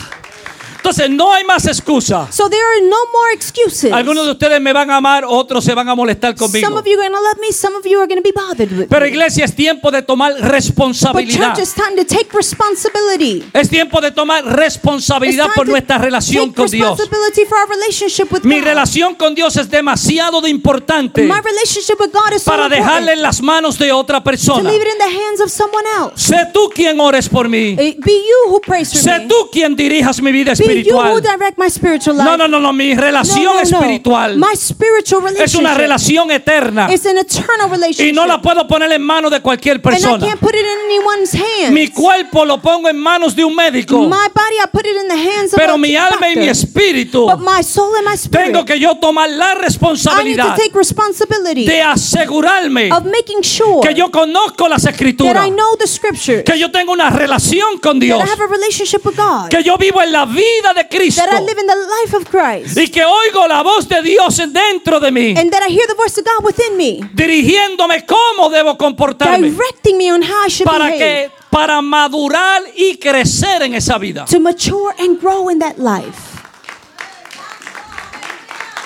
Entonces no hay más excusa. So there are no more excuses. Algunos de ustedes me van a amar, otros se van a molestar Some conmigo. of you are going to love me, some of you are going to be bothered with Pero iglesia es tiempo de tomar But responsabilidad. church, it's time to take responsibility. Es tiempo de tomar responsabilidad por to nuestra relación con Dios. responsibility for our relationship with Mi God. relación con Dios es demasiado de importante My relationship with God is so para dejarle en las manos de otra to persona. leave it in the hands of someone else. Sé tú quien ores por mí. Eh, Be you who prays for Sé me. tú quien dirijas mi vida who espiritual. direct my spiritual life. No, no, no, no, mi relación no, no. espiritual My spiritual es relationship una relación eterna It's an eternal relationship. y no la puedo poner en manos de cualquier and I persona. can't put it in anyone's hands. Mi cuerpo lo pongo en manos de un médico, my body, I put it in the hands of pero mi alma y mi espíritu But my soul and my spirit, tengo que yo tomar la I need to responsabilidad take responsibility de asegurarme of making sure que yo conozco las that escrituras, I know the scriptures, que yo tengo una relación con Dios, that I have a relationship with God, que yo vivo en la vida de Cristo that I live in the life of Christ, y que oigo la voz de Dios dentro de mí, and that I hear the voice of God within me, dirigiéndome cómo debo comportarme directing me on how I should para behave, que para madurar y crecer en esa vida. to mature and grow in that life.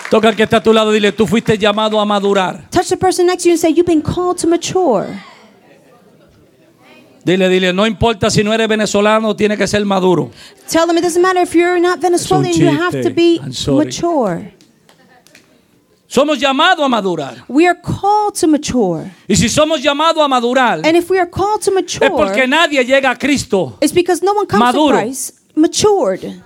Toca al que está a tu lado y dile, tú fuiste llamado a madurar. Touch the person next to you and say, You've been called to mature. Dile, dile, no importa si no eres venezolano, tiene que ser maduro. Tell them it doesn't matter if you're not Venezuelan, you have to be mature. Somos llamados a madurar. We are called to mature. Y si somos llamados a madurar, And if we are called to es porque mature, nadie llega a Cristo. it's because no one comes Maduro. to Christ matured.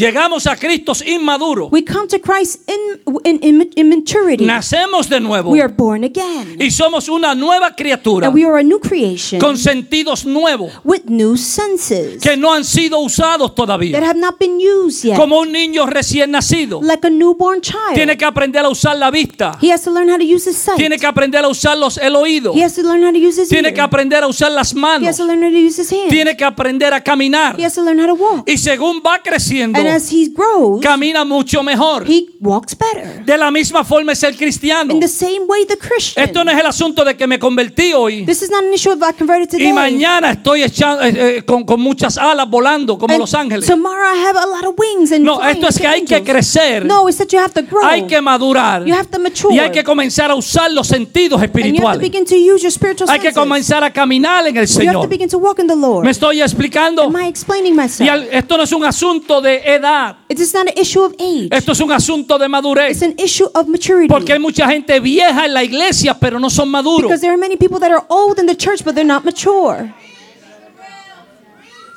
Llegamos a Cristo inmaduros. We come to Christ in, in, in, in maturity. Nacemos de nuevo. We are born again. Y somos una nueva criatura And we are a new creation con sentidos nuevos with new senses que no han sido usados that todavía. have not been used yet. Como un niño recién nacido. Like a newborn child. Tiene que aprender a usar la vista. He has to learn how to use his sight. Tiene que aprender a usar los, el oído. He has to learn how to use his Tiene ear. que aprender a usar las He has manos. to learn how to use his hands. Tiene que aprender a caminar. He has to learn how to walk. Y según va creciendo, And as he grows, camina mucho mejor. he walks better. De la misma forma es el cristiano. In the same way, the Christian. Esto no es el asunto de que me convertí hoy This is not an issue of I converted today. y mañana estoy echando, eh, eh, con, con muchas alas volando como and los ángeles. Tomorrow I have a lot of wings and No, esto es que hay que crecer. No, it's that you have to grow. Hay que madurar You have to mature. y hay que comenzar a usar los sentidos and you have to espirituales. begin to use your spiritual Hay que comenzar a caminar en el you have to Señor. begin to walk in the Lord. ¿Me estoy explicando? Am I explaining Y myself? al- esto no es un asunto de edad, It is not an issue of age. esto es un asunto de madurez. It's an issue of maturity. Porque hay mucha gente vieja en la iglesia, pero no son maduros.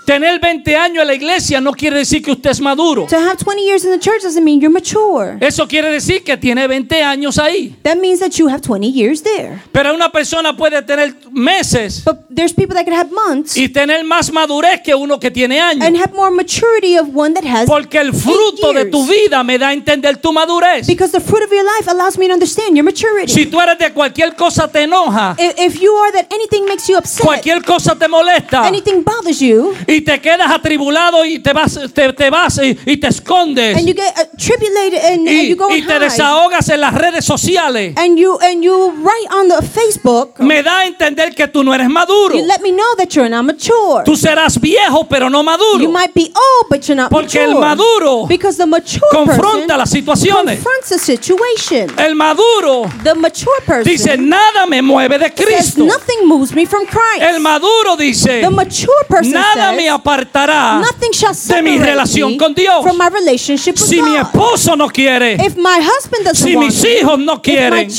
Tener 20 años en la iglesia no quiere decir que usted es maduro. To have 20 years in the church doesn't mean you're mature. Eso quiere decir que tiene 20 años ahí. That means that you have 20 years there. Pero una persona puede tener meses But there's people that could have months y tener más madurez que uno que tiene and años. have more maturity of one that has Porque el fruto de tu vida me da a entender tu madurez. because the fruit of your life allows me to understand your maturity. Si tú eres de cualquier cosa te enoja, if, if you are that anything makes you upset, cualquier cosa te molesta anything bothers you, y te quedas atribulado y te vas, te, te vas y, y te escondes and you get uh, tribulated and, and y, you go y and te hide, desahogas en las redes sociales, and you and you write on the Facebook, me da a entender que tú no eres maduro. you let me know that you're not mature. Tú serás viejo pero no You maduro. might be old, but you're not Porque mature. el maduro because the mature confronta person las situaciones. confronts a situation. El maduro The mature person dice, nada me mueve de says Cristo. nothing moves me from Christ. El maduro dice, the mature person nada says me apartará nothing shall de mi relación me con Dios. from my relationship with Si mi esposo no quiere, if my husband doesn't si mis me, hijos no if my quieren,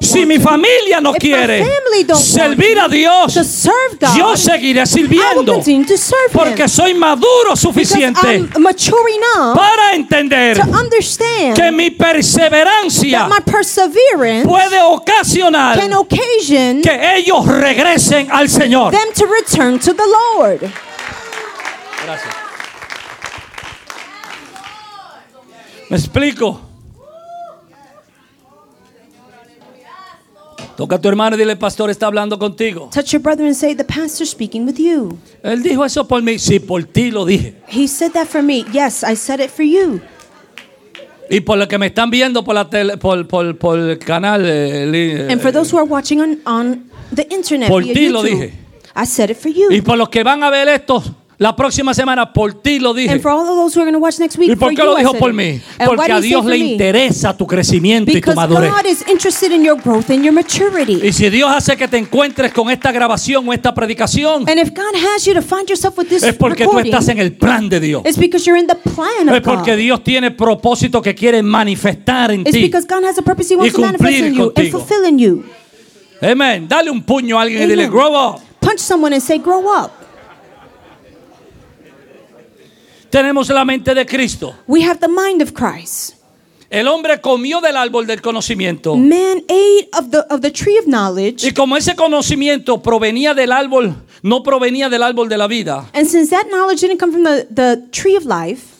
si mi me, familia no quiere servir a Dios, to serve God, yo seguiré sirviendo porque soy maduro suficiente para entender que mi perseverancia that my perseverance puede ocasionar que ellos regresen al Señor. them to return to the Lord. Gracias. ¿Me explico? Toca a tu hermano y dile, pastor, está hablando contigo. Touch your brother and say, The pastor's speaking with you. Él dijo eso por mí. Sí, por ti lo dije. He said that for me. Yes, I said it for you. Y por lo que me están viendo por, la tele- por, por, por el canal. eh, li- And for those who are watching on, on the internet, Por ti lo dije. I said it for you. y por los que van a ver esto la próxima semana, por ti lo dije. week, ¿Y por qué lo dijo por mí? And Porque a Dios le interesa tu crecimiento y tu madurez. God is interested in your growth and your maturity. Y si Dios hace que te encuentres con esta grabación o esta predicación, And if God has you to find yourself with this es porque tú estás en el plan de Dios. it's because you're in the plan Es of God. porque Dios tiene propósito que quiere manifestar en ti. Y cumplir contigo. fulfill in you. Amén. Dale un puño a alguien y dile, Amen. grow up. Punch someone and say, grow up. Tenemos la mente de Cristo. We have the mind of Christ. El hombre comió del árbol del conocimiento. Man ate of the of the tree of knowledge, Y como ese conocimiento provenía del árbol, no provenía del árbol de la vida, and since that knowledge didn't come from the, the tree of life,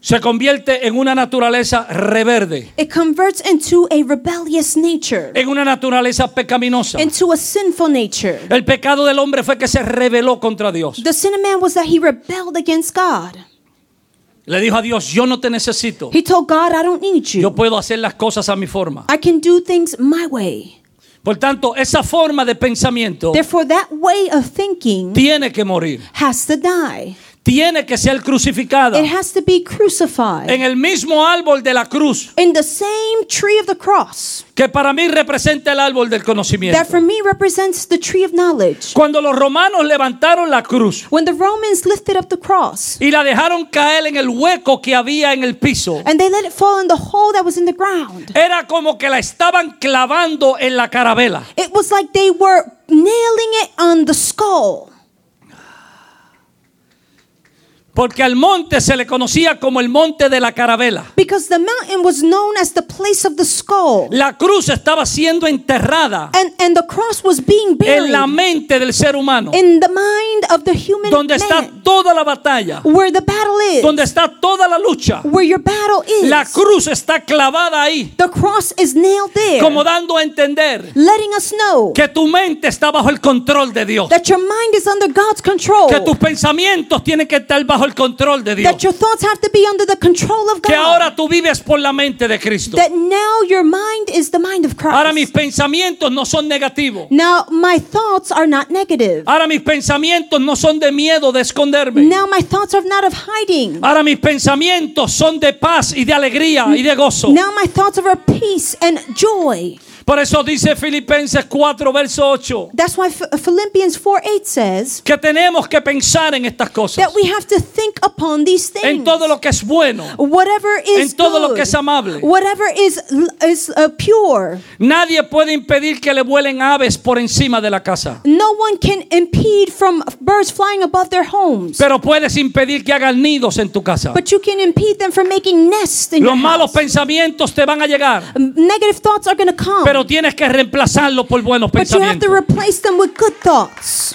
se convierte en una naturaleza reverde, it converts into a rebellious nature, en una naturaleza pecaminosa. into a sinful nature. El pecado del hombre fue que se rebeló contra Dios. The sin of man was that he rebelled against God. Le dijo a Dios, yo no te necesito. He told God, I don't need Yo you. puedo hacer las cosas a mi forma. I can do things my way. Por tanto, esa forma de pensamiento Therefore, that way of thinking tiene que morir. has to die. Tiene que ser crucificada. It has to be crucified En el mismo árbol de la cruz, in the same tree of the cross que para mí representa el árbol del conocimiento. that for me represents the tree of knowledge. Cuando los romanos levantaron la cruz When the Romans lifted up the cross y la dejaron caer en el hueco que había en el piso, and they let it fall in the hole that was in the ground, era como que la estaban clavando en la carabela. it was like they were nailing it on the skull. Porque al monte se le conocía como el monte de la carabela. Because the mountain was known as the place of the skull. La cruz estaba siendo enterrada And, and the cross was being en la buried mente del ser humano, in the mind of the human donde está man, toda la batalla, where the battle is, donde está toda la lucha. where your battle is. La cruz está clavada ahí, The cross is nailed there, como dando a entender letting us know que tu mente está bajo el control de Dios, that your mind is under God's control, que tus pensamientos tienen que estar bajo el control de Dios, that your thoughts have to be under the control of que God, ahora tú vives por la mente de Cristo. that now your mind is the mind of Ahora mis Christ. pensamientos no son negativos. Now my thoughts are not negative. Ahora mis pensamientos no son de miedo, de esconderme. Now my thoughts are not of hiding. Ahora mis pensamientos son de paz y de alegría y de gozo. Now my thoughts are of peace and joy. Por eso dice Filipenses 4, verso 8, That's why Ph- Philippians 4 8 says que tenemos que pensar en estas cosas. that we have to think upon these things. en todo lo que es bueno. whatever is en todo lo good, que es amable. whatever is is uh, pure. Nadie puede impedir que le vuelen aves por encima de la casa. No one can impede from birds flying above their homes. Pero puedes impedir que hagan nidos en tu casa. But you can impede them from making nests in Los your malos house. pensamientos te van a llegar, Negative thoughts are going to come. pero tienes que reemplazarlos por buenos but you have to pensamientos. replace them with good thoughts.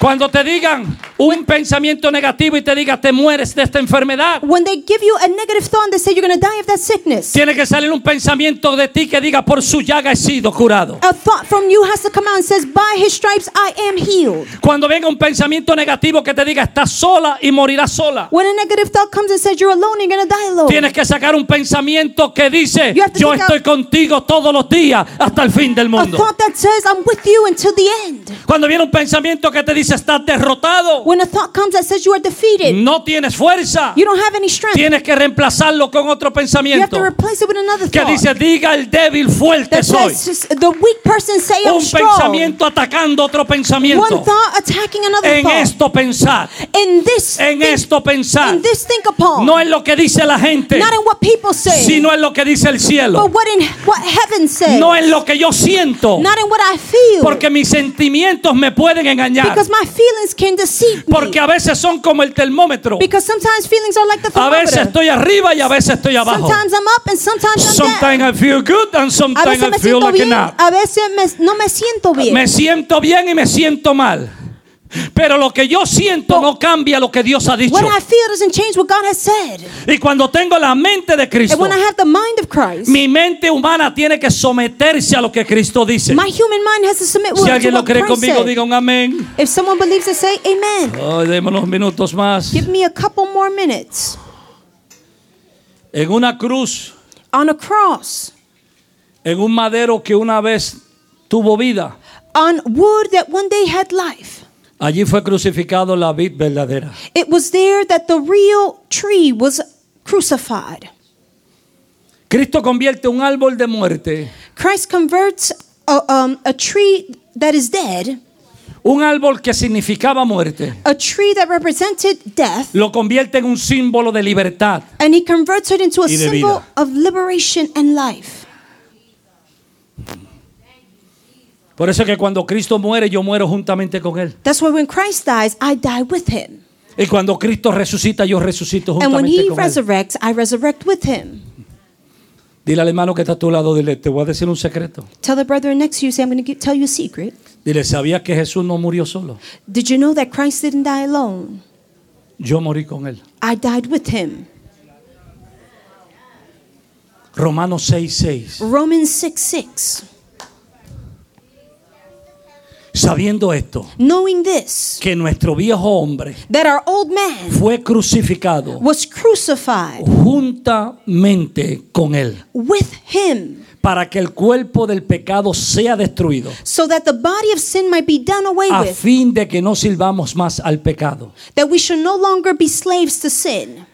Cuando te digan un pensamiento negativo y te diga te mueres de esta enfermedad, When they give you a negative thought and they say you're going to die of that sickness, tiene que salir un pensamiento de ti que diga por su llaga he sido curado. a thought from you has to come out and says, "By His stripes I am healed." Cuando venga un pensamiento negativo que te diga estás sola y morirás sola, When a negative thought comes and says you're alone, you're going to die alone. tienes que sacar un pensamiento que dice yo estoy contigo todos los días hasta el fin del a mundo. thought that says I'm with you until the end. Cuando viene un pensamiento que te dice estás derrotado, When a thought comes that says you are defeated, no tienes fuerza, you don't have any strength. tienes que reemplazarlo con otro You have pensamiento to replace it with another que dice diga el débil fuerte that soy. says the weak person say I'm Un strong. pensamiento atacando otro One pensamiento. thought attacking another En thought. esto pensar, in this, en think, esto pensar. in this think upon. No en lo que dice la gente, not in what people say, sino lo que dice el cielo. but what in what heaven says. No en lo que yo siento, not in what I feel. porque mis sentimientos me pueden engañar. because my feelings can deceive me. Porque a veces son como el termómetro. because sometimes feelings are like the A veces thermometer. estoy arriba y a veces estoy abajo. Sometimes I'm up and sometimes I'm Sometimes down. I feel good and sometimes I feel like bien, a veces me- no me siento bien. Me siento bien y me siento mal. Pero lo que yo siento no cambia lo que Dios ha dicho. What I feel doesn't change what God has said. Y cuando tengo la mente de And Cristo, when I have the mind of Christ, mi mente humana tiene que someterse a lo que Cristo dice. my human mind has to submit Si to alguien lo what cree Christ conmigo, diga un amén. If someone believes it, say amen. Unos minutos más. Give me a couple more minutes. En una cruz, On a cross, en un madero que una vez tuvo vida, on wood that one day had life. Allí fue crucificado la vid verdadera. It was there that the real tree was crucified. Cristo convierte un árbol de muerte, Christ converts a, um, a tree that is dead, un árbol que significaba muerte, a tree that represented death, lo convierte en un símbolo de libertad. and he converts it into a symbol of liberation and life. Por eso es que cuando Cristo muere, yo muero juntamente con Él. That's why when Christ dies, I die with him. Y cuando Cristo resucita, yo resucito And when juntamente he con Él. resurrects, I resurrect with him. Dile al hermano que está a tu lado, dile, te voy a decir un secreto. Tell the brother next to you, say, I'm going to tell you a secret. Dile, ¿sabías que Jesús no murió solo? Did you know that Christ didn't die alone? Yo morí con Él. I died with him. Romanos 6, 6. Romans 6 6. Sabiendo esto, Knowing this, que nuestro viejo hombre that our old man fue crucificado was crucified juntamente con Él, with him, para que el cuerpo del pecado sea destruido, so that the body of sin might be done away a with, fin de que no sirvamos más al pecado. that we should no longer be slaves to sin.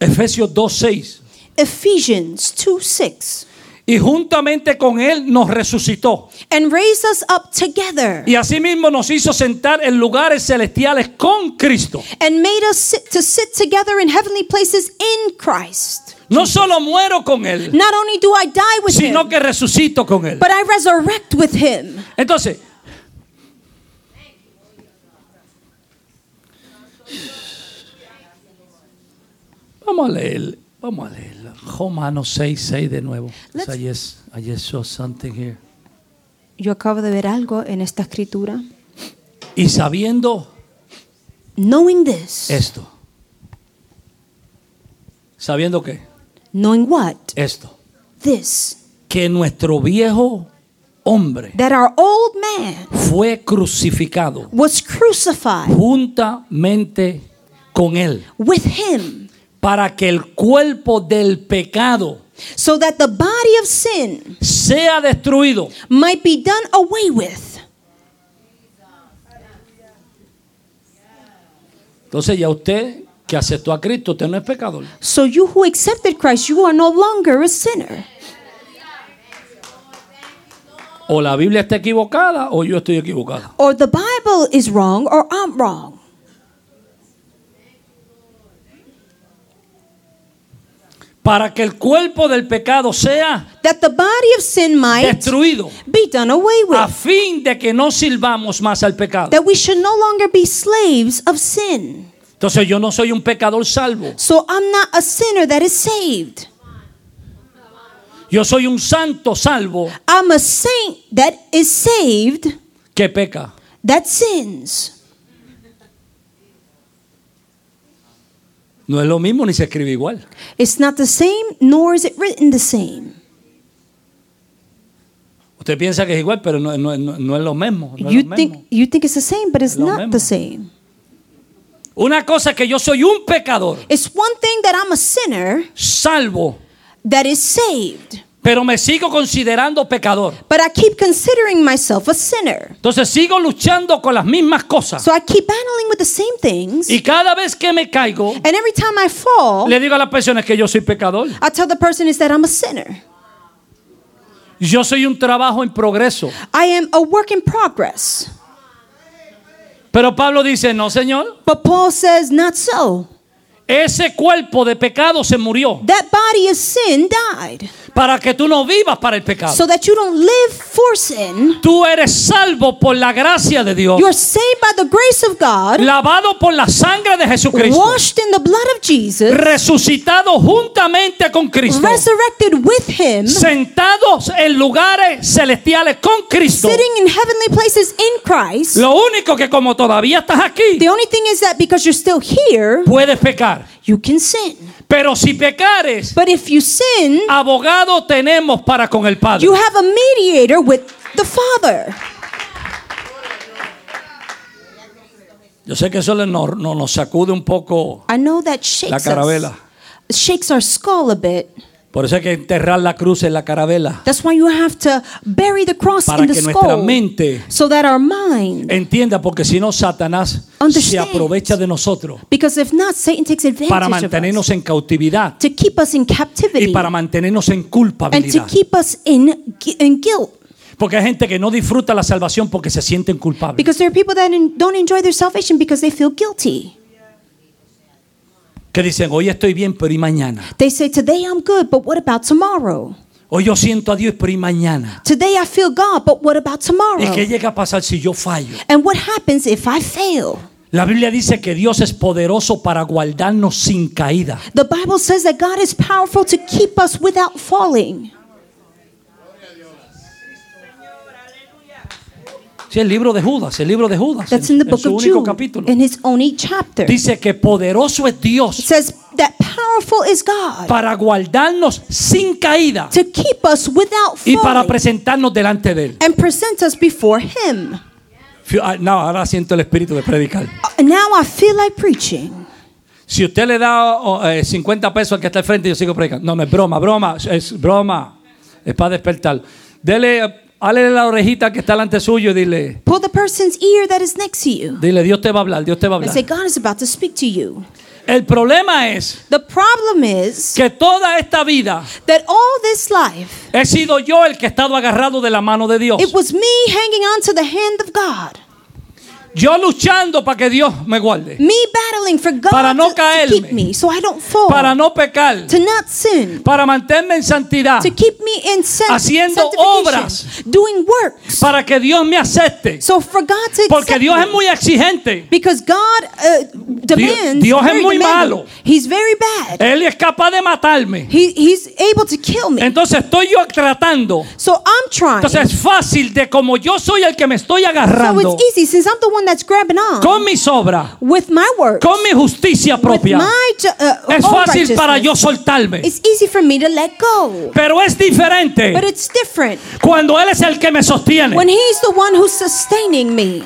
Efesios 2, 6. Ephesians 2 6. Y juntamente con Él nos resucitó. And raised us up together Y asimismo nos hizo sentar en lugares celestiales con Cristo. and made us sit, to sit together in heavenly places in Christ. No solo muero con Él, Not only do I die with sino him, que resucito con Él. but I resurrect with him. Entonces, vamos a leer, vamos a leer Romanos 6, 6 de nuevo. Let's- I just, I just saw something here. Yo acabo de ver algo en esta escritura. Y sabiendo Knowing this, esto, sabiendo que knowing what? esto, This, que nuestro viejo hombre that our old man fue crucificado was crucified juntamente con él with him, para que el cuerpo del pecado so that the body of sin sea destruido might be done away with. Entonces ya usted que aceptó a Cristo, usted no es pecador. So you who accepted Christ, you are no longer a sinner. O la Biblia está equivocada o yo estoy equivocado. Or the Bible is wrong or I'm wrong. Para que el cuerpo del pecado sea that the body of sin might destruido, be done away a with, fin de que no sirvamos más al pecado. that we should no longer be slaves of sin. Entonces yo no soy un pecador salvo, So I'm not a sinner that is saved. yo soy un santo salvo I'm a saint that is saved que peca. that sins. No es lo mismo ni se escribe igual. It's not the same, nor is it written the same. Usted piensa que es igual, pero no, no- no- no es lo mismo. no es You lo think mismo. you think it's the same, but it's Lo not mismo. the same. Una cosa es que yo soy un pecador It's one thing that I'm a sinner salvo, that is saved, pero me sigo considerando pecador. but I keep considering myself a sinner. Entonces sigo luchando con las mismas cosas. So I keep battling with the same things, Y cada vez que me caigo, and every time I fall, le digo a las personas que yo soy pecador. I tell the person is that I'm a sinner. Yo soy un trabajo en progreso. I am a work in progress. Pero Pablo dice, no, Señor, But Paul says, not so. ese cuerpo de pecado se murió That body of sin died, para que tú no vivas para el pecado. so that you don't live for sin. Tú eres salvo por la gracia de Dios, You're saved by the grace of God, lavado por la sangre de Jesucristo, washed in the blood of Jesus, resucitado juntamente con Cristo, resurrected with Him, sentados en lugares celestiales con Cristo. sitting in heavenly places in Christ. Lo único que como todavía estás aquí, The only thing is that because you're still here, puedes pecar. you can sin. Pero si pecares, But if you sin, abogado tenemos para con el Padre. you have a mediator with the Father. Yo sé que eso le- no- no- nos sacude un poco. I know that shakes La carabela. us, shakes our skull a bit. Por eso hay que enterrar la cruz en la carabela. That's why you have to bury the cross Para in the que nuestra skull, mente so that our mind, entienda, porque si no, Satanás se aprovecha de nosotros because if not, Satan takes advantage para of mantenernos us en cautividad to keep us in y captivity para mantenernos en and to culpabilidad. keep us in, in guilt. Porque hay gente que no disfruta la salvación porque se sienten culpables. Because there are people that don't enjoy their salvation because they feel guilty. Que dicen, hoy estoy bien, pero ¿y mañana? They say, Today I'm good, but what about tomorrow? Hoy yo siento a Dios, pero ¿y mañana? Today I feel God, but what about ¿Y tomorrow? qué llega a pasar si yo fallo? And what happens if I fail? La Biblia dice que Dios es poderoso para guardarnos sin caída. The Bible says that God is powerful to keep us without falling. Sí, el libro de Judas, el libro de Judas, That's en, in the en book su of único Jude, capítulo. in his only chapter. It Dice que poderoso es Dios says that powerful is God para guardarnos sin caída to keep us without y para falling presentarnos delante de Él. and present us before Him. Fí- ah, No, ahora siento el espíritu de predicar. Uh, Now I feel like preaching. Si usted le da oh, eh, 50 pesos al que está al frente, yo sigo predicando. No, no es broma, broma, es broma. Es para despertar. Dele, la orejita que está delante suyo y dile, Pull the person's ear that is next to you dile, Dios te va a hablar, Dios te va a and hablar. say, God is about to speak to you. El problema es The problem is que toda esta vida that all this life, he sido yo el que he estado agarrado de la mano de Dios. it was me hanging on to the hand of God. Yo luchando para que Dios me guarde. Me battling for God Para no to, keep me so I don't fall. Para no pecar. to not sin. Para mantenerme en santidad. To keep me in san- Haciendo obras. Doing works. Para que Dios me acepte. So for God to Porque Dios me, es muy exigente. because God uh, demands Dios es very muy demanding. malo. He's very bad. Él es capaz de matarme. He, he's able to kill me. Entonces estoy yo tratando. so I'm trying. Entonces es fácil de como yo soy el que me estoy so agarrando it's easy since I'm the one that's grabbing on con mis obras, with my work, con mi justicia with propia. my ju- uh, Es fácil para yo soltarme. It's easy for me to let go. Pero es But it's different cuando Él es el que me sostiene. when He's the one who's sustaining me.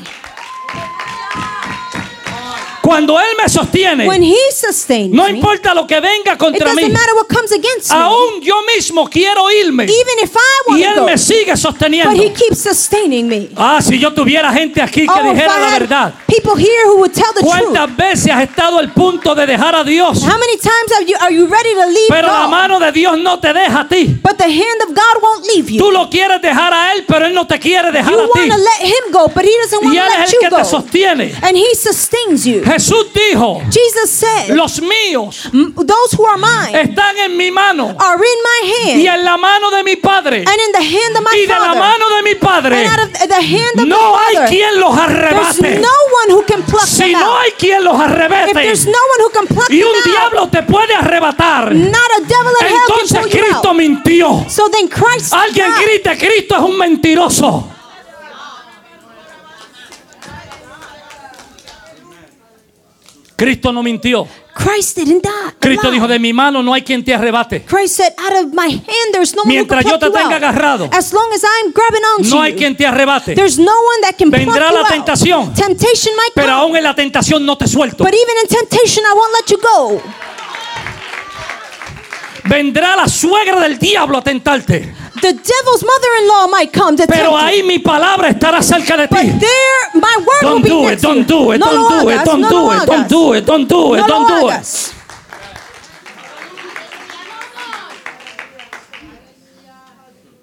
Cuando Él me sostiene, When He sustains no me, importa lo que venga it contra mí, doesn't matter what comes against me. aún yo mismo quiero irme Even if I want y Él go, me sigue sosteniendo. but He keeps sustaining me. Ah, si yo tuviera gente aquí que Oh, dijera la verdad. people here who would tell the truth. ¿Cuántas veces has estado al punto de dejar a Dios? How many times are you are you ready to leave Pero la mano de Dios no te deja a ti. But the hand of God won't leave you. Tú lo quieres dejar a Él, pero Él no te quiere dejar You a ti. want to let Him go, but He doesn't want Y to Él let es el you que go. te sostiene. And He sustains you. Jesús dijo, Jesus said, los míos "M- Those who are mine están en mi mano are in my y hand en la mano de mi Padre and in the hand of my y de la mano de mi Padre. And out of the hand of No hay Father. quien los arrebate. no one who can pluck Si them no hay quien los arrebate no one who can pluck y un out, diablo te puede arrebatar, not a devil in hell can entonces you Cristo out. mintió. So then Christ Alguien grite, Cristo es un mentiroso. Cristo no mintió. Christ didn't die. Cristo dijo, de mi mano no hay quien te arrebate. Said, out of my hand there's no Mientras yo te tenga agarrado, As long as I'm grabbing onto No hay you, quien te arrebate. there's no one that can Vendrá la tentación. Temptation might Pero aún en la tentación no te suelto. but even in temptation I won't let you go. Vendrá la suegra del diablo a tentarte. The devil's mother-in-law might come to Pero tempt ahí mi palabra estará cerca de But ti. there, my word will Don't be do it, next to don't you. do it, no don't lo do it, hagas, don't no do lo it, hagas. don't do it, don't do it, No don't lo do it. hagas.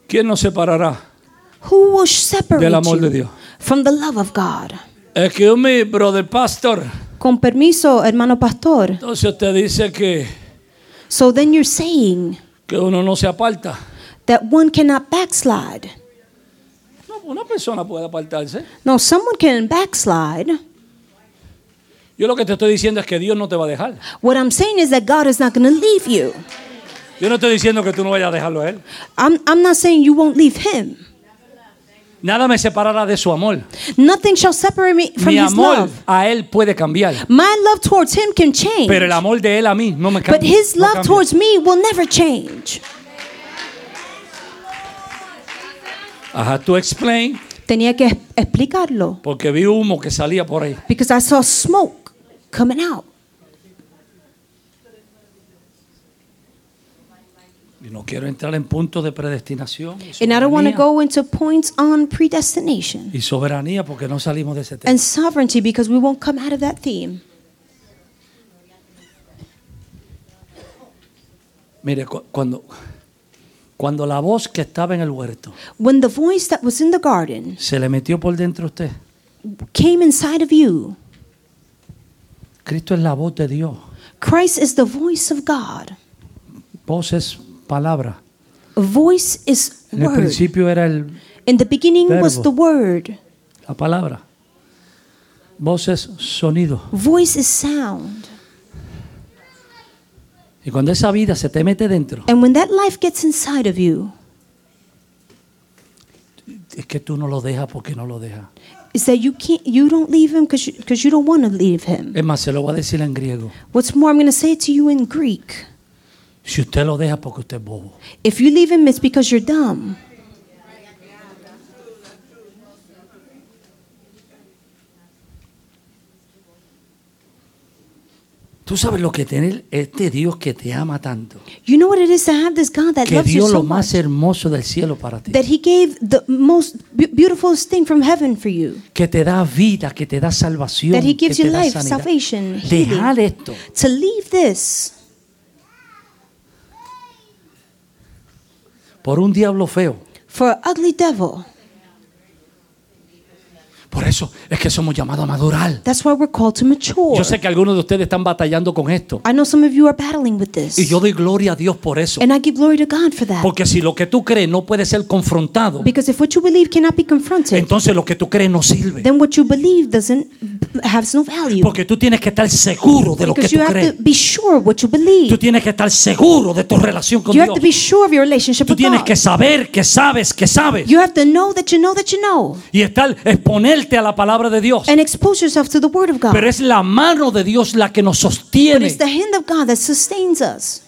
¿Quién nos separará? Who will separate Del amor you de Dios. from the love of God? Excuse me, brother pastor. Con permiso, hermano pastor. Entonces usted dice que, So then you're saying que uno no se aparta. That one cannot backslide. No, una persona puede apartarse. No, someone can backslide. Yo lo que te estoy diciendo es que Dios no te va a dejar. What I'm saying is that God is not going to leave you. Yo no estoy diciendo que tú no vayas a dejarlo a Él. I'm, I'm not saying you won't leave him. Nada me separará de su amor. Nothing shall separate me from Mi his amor love. a Él puede cambiar. My love towards him can change. Pero el amor de Él a mí no me cambia. But his love cambia. towards me will never change. I had to explain Tenía que explicarlo. porque vi humo que salía por ahí. Because I saw smoke coming out. Y no quiero entrar en puntos de predestinación y And I don't want to soberanía, go into points on predestination y soberanía porque no salimos de ese tema. and sovereignty because we won't come out of that theme. Mire, cu- cuando, cuando la voz que estaba en el huerto When the voice that was in the garden se le metió por dentro a usted, came inside of you, Cristo es la voz de Dios. Christ is the voice of God. Voz es palabra. A voice is En el word. principio era el, In the beginning was Verbo. the word. la palabra. Voz es sonido. Voice is sound. Y cuando esa vida se te mete dentro, And when that life gets inside of you, es que tú no lo dejas porque no lo dejas. is that you can't you don't leave him because you, 'cause you don't want to leave him. Es más, se lo voy a decir en griego. What's more, I'm going to say it to you in Greek. Si usted lo deja porque usted es bobo. If you leave him, it's because you're dumb. Tú sabes lo que tiene este Dios que te ama tanto. You know what it is to have this God that Que loves you dio so lo much. más hermoso del cielo para ti. That he gave the most be- beautiful thing from heaven for you. Que te da vida, que te da salvación. That he que gives te you da life, sanidad. salvation, Dejar healing. esto. To leave this por un diablo feo. for an ugly devil. Por eso es que somos llamados a madurar. That's why we're called to mature. Yo sé que algunos de ustedes están batallando con esto. I know some of you are battling with this. Y yo doy gloria a Dios por eso. And I give glory to God for that. Porque si lo que tú crees no puede ser confrontado, Because if what you believe cannot be confronted, entonces lo que tú crees no sirve. then what you believe doesn't has no value. Porque tú tienes que estar seguro de lo que Because tú you have crees. to be sure what you Tú believe. tienes que estar seguro de tu relación con You Dios. have to be sure of your relationship Tú with tienes God. que saber que sabes que sabes. You have to know that you know that you know. Y estar, a la palabra de Dios. And expose yourself to the Word of God. Pero es la mano de Dios la que nos But sostiene. it's the hand of God that sustains us.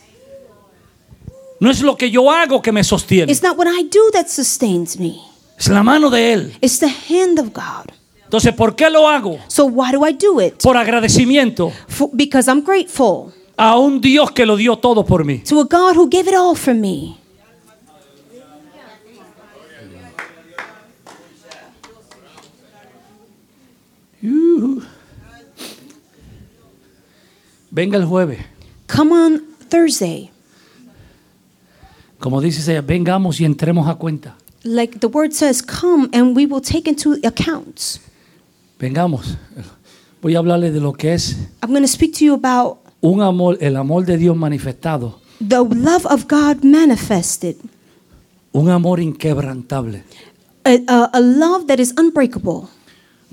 No es lo que yo hago que me sostiene. It's not what I do that sustains me. Es la mano de Él. It's the hand of God. Entonces, ¿por qué lo hago? So why do I do it? Por agradecimiento For, because I'm grateful a un Dios que lo dio todo por mí. to a God who gave it all for me. Venga el jueves. Come on Thursday. Como dice ella, vengamos y entremos a cuenta. Like the word says, come and we will take into accounts. Vengamos. Voy a hablarle de lo que es I'm going to speak to you about un amor, el amor de Dios manifestado, the love of God manifested, un amor inquebrantable, a, a, a love that is unbreakable,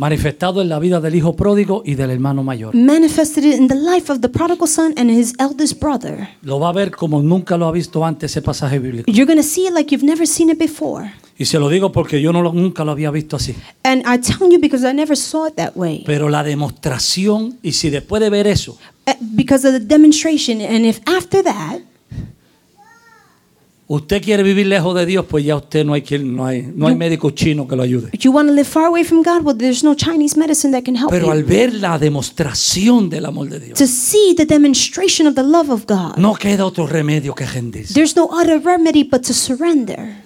manifestado en la vida del hijo pródigo y del hermano mayor. manifested in the life of the prodigal son and his eldest brother. Lo va a ver como nunca lo ha visto antes ese pasaje bíblico. You're going to see it like you've never seen it before. Y se lo digo porque yo no lo- nunca lo había visto así. And I tell you because I never saw it that way. Pero la demostración, y si después de ver eso, Uh, Because of the demonstration. And if after that, usted quiere vivir lejos de Dios, pues ya usted no hay quien, no hay, no hay médico chino que lo ayude. you want to live far away from God, well, there's no Chinese medicine that can help Pero al you. ver la demostración del amor de Dios, To see the demonstration of the love of God, no queda otro remedio que rendirse. there's no other remedy but to surrender.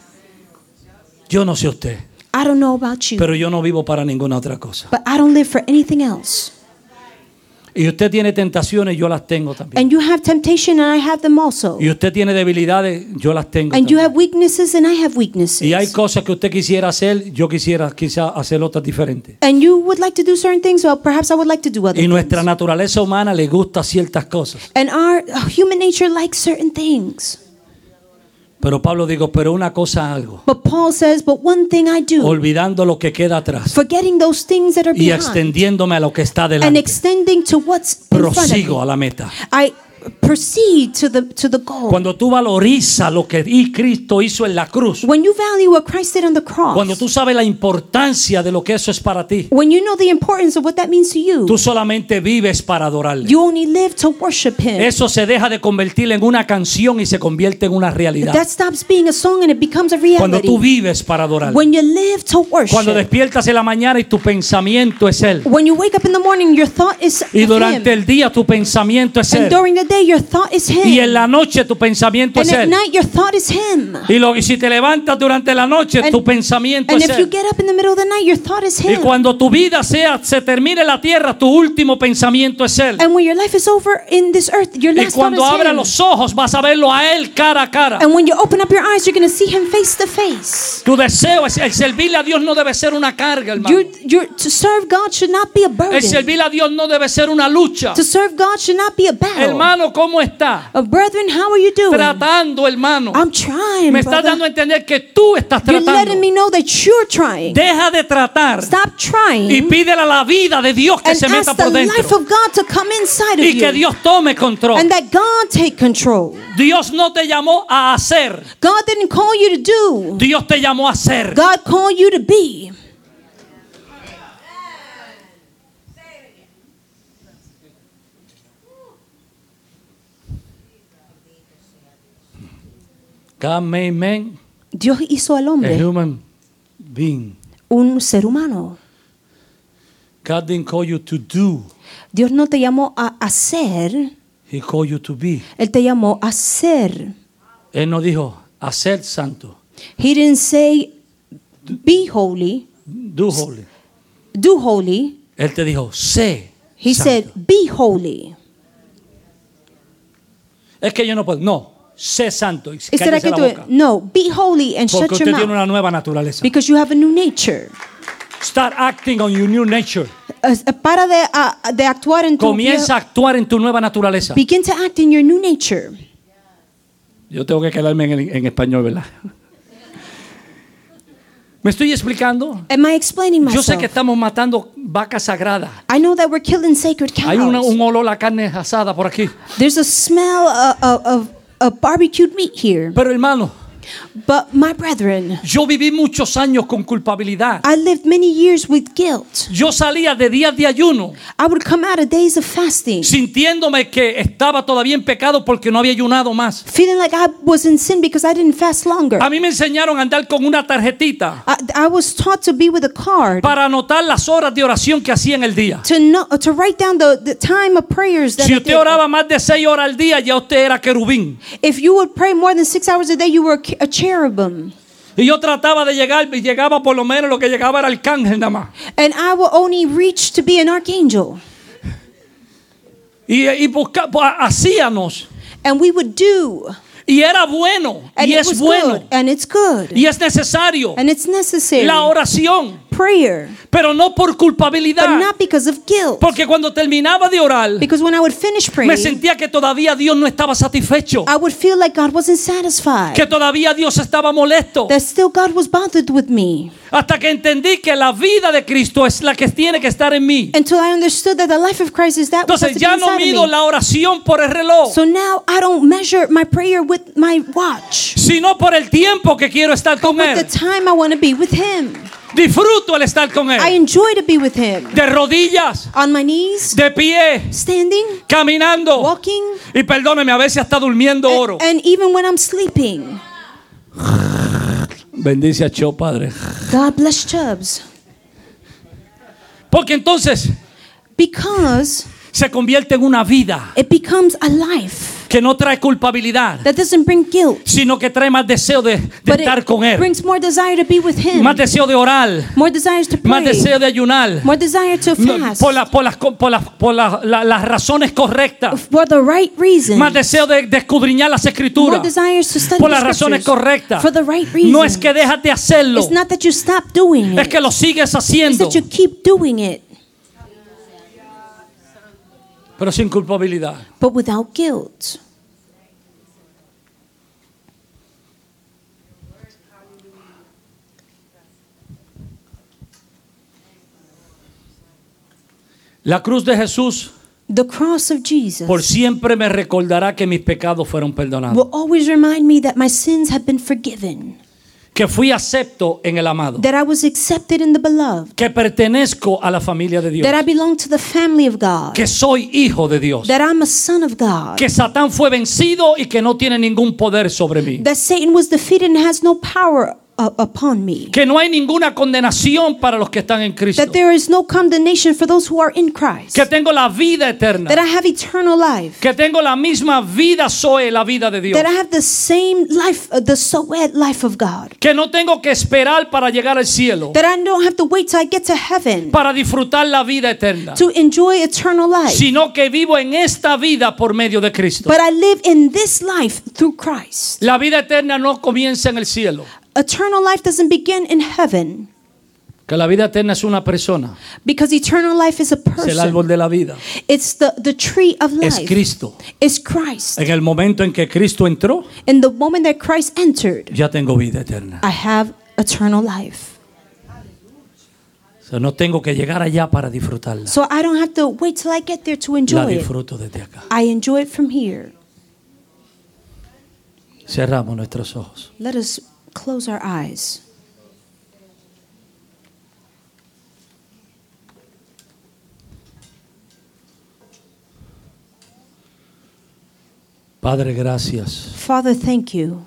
Yo no sé usted, I don't know about you, pero yo no vivo para ninguna otra cosa. but I don't live for anything else. Y usted tiene tentaciones, yo las tengo también. And you have temptation, and I have them also. Y usted tiene debilidades, yo las tengo And you también. have weaknesses, and I have weaknesses. Y hay cosas que usted quisiera hacer, yo quisiera quizá hacer otras diferentes. And you would like to do certain things, well, perhaps I would like to do other Y nuestra things. naturaleza humana le gusta ciertas cosas. And our uh, human nature likes certain things. Pero Pablo dijo, pero una cosa algo, But Paul says, but one thing I do, olvidando lo que queda atrás. Forgetting those things that are y behind. extendiéndome a lo que está and delante, extending to what's in front of prosigo a me. la meta. I proceed to the to the goal. Cuando tú valorizas lo que Cristo hizo en la cruz, When you value what Christ did on the cross, cuando tú sabes la importancia de lo que eso es para ti, when you know the importance of what that means to you, tú solamente vives para adorarle. you only live to worship Him. Eso se deja de convertir en una canción y se convierte en una realidad. That stops being a song and it becomes a Cuando tú reality. vives para adorarle. When you live to worship. Cuando despiertas en la mañana y tu pensamiento es Él. When you wake up in the morning, your thought is Y durante Him. el día tu pensamiento es And Él. during the day, your thought is Him. Y en la noche tu pensamiento and es at Él. night, your thought is Him. Y, lo, y si te levantas durante la noche, And- tu pensamiento And es if you Él. get up in the middle of the night, your thought is Y Him. cuando tu vida sea, se termine la tierra, tu último pensamiento es Él. And when your life is over in this earth, your Y last cuando abras los ojos, vas a verlo a Él cara a cara. And when you open up your eyes, you're going to see Him face to face. Tu deseo es el servirle a Dios no debe ser una carga, hermano. To serve God should not be a El servirle a Dios no debe ser una lucha. To serve God should not be a battle. Hermano, ¿cómo está? Uh, brethren, how are you doing? Tratando, hermano. I'm trying. Me estás dando a entender que tú estás You're tratando. letting me know that you're trying. Deja de tratar Stop trying. y pídele a la vida de Dios que and se meta por life dentro. of God to come inside of Y que you. Dios tome control. and that God take control. Dios no te llamó a hacer. God didn't call you to do. Dios te llamó a ser. God called you to be. God made man Dios hizo al a hombre human being. un ser humano. God didn't call you to do. Dios no te llamó a hacer, He called you to be. Él te llamó a ser. Él no dijo a ser santo. He didn't say, be holy, Do holy. do holy. Él te dijo, sé. He santo. said, be holy. es que yo no puedo. No, sé santo. Y ¿Y será que la tú, boca. no, be holy and Porque shut usted your tiene mouth. una nueva naturaleza. Because you have a new nature. Start acting on your new nature. Uh, para de, uh, de actuar en tu Comienza a actuar en tu nueva naturaleza. Begin to act in your new nature. Yo tengo que quedarme en, en español, ¿verdad? ¿Me estoy explicando? Am I explaining Yo sé myself? que estamos matando vacas sagradas. I know that we're killing sacred cows. Hay una- un olor a carne asada por aquí. There's a smell uh, of, of, of barbecued meat here. Pero hermano, But my brethren, yo viví muchos años con culpabilidad. I lived many years with guilt. Yo salía de días de ayuno I would come out of days of fasting, sintiéndome que estaba todavía en pecado porque no había ayunado más. feeling like I was in sin because I didn't fast longer. A mí me enseñaron a andar con una tarjetita I, I was taught to be with a card para anotar las horas de oración que hacía en el día. to know, to write down the, the time of prayers that Si usted oraba más de seis horas al día, ya usted era querubín. If you would pray more than six hours a day, you were a a cherubim. Y yo trataba de llegar, y llegaba por lo menos lo que llegaba era arcángel nada más. And I will only reach to be an archangel. Y, y busca- pues, hacíamos. And we would do. Y era bueno. And y it es was bueno. good. And it's good. Y es necesario. And it's necessary. La oración. Prayer, pero no por but culpabilidad. not because of guilt. Porque cuando terminaba de orar, Because when I would finish me praying, sentía que todavía Dios no estaba satisfecho, I would feel like God wasn't satisfied. que todavía Dios estaba molesto. That still God was bothered with me. Hasta que entendí que la vida de Cristo es la que tiene que estar en mí. Until I understood that the life of Christ is that Entonces ya no mido me. la oración por el reloj, So now I don't measure my prayer with my watch, sino por el tiempo que quiero estar con with the Él. time I want to be with Him. Disfruto el estar con I Él. enjoy to be with Him. De rodillas, On my knees, de pie, standing, caminando. walking, Y perdóneme, a veces hasta durmiendo oro. and even when I'm sleeping. Bendice a Cho, Padre. God bless Chubbs. Porque entonces Because se convierte en una vida it becomes a life que no trae culpabilidad, that doesn't bring guilt, sino que trae más deseo de, estar con it Él, brings more desire to be with Him, más deseo de orar, more desires to más pray, deseo de ayunar, more desire to fast. por, la- por las, por las- por la- la- las razones correctas, for the right reason, más deseo de, de escudriñar las more escrituras, to study por las razones correctas. for the right reason. No es que dejas de hacerlo, It's not that you stop doing es it. que lo sigues It's haciendo, that you keep doing it, pero sin culpabilidad. but without guilt. La cruz de Jesús The cross of Jesus por siempre me recordará que mis pecados fueron perdonados, will always remind me that my sins have been forgiven, que fui acepto en el amado, that I was accepted in the beloved, que pertenezco a la familia de Dios, that I belong to the family of God, que soy hijo de Dios, that I'm a son of God, que Satán fue vencido y que no tiene ningún poder sobre mí, that Satan was defeated and has no power upon me, que no hay ninguna condenación para los que están en Cristo, that there is no condemnation for those who are in Christ, que tengo la vida eterna, that I have eternal life, que tengo la misma vida soy la vida de Dios, that I have the same life, uh, the Soed life of God, que no tengo que esperar para llegar al cielo. That I don't have to wait till I get to heaven para disfrutar la vida eterna, to enjoy eternal life, sino que vivo en esta vida por medio de Cristo. but I live in this life through Christ. La vida eterna no comienza en el cielo, Eternal life doesn't begin in heaven que la vida eterna es una persona, because eternal life is a es el árbol person. de la vida, It's the, the tree of es life. Cristo. It's Christ. En el momento en que Cristo entró, In the moment that Christ entered, ya tengo vida eterna. I have eternal life. O sea, no tengo que llegar allá para disfrutarla. So I don't have to wait till I get there to enjoy it. disfruto desde acá. I enjoy it from here. Cerramos nuestros ojos. Let us close our eyes. Padre, gracias Father, thank you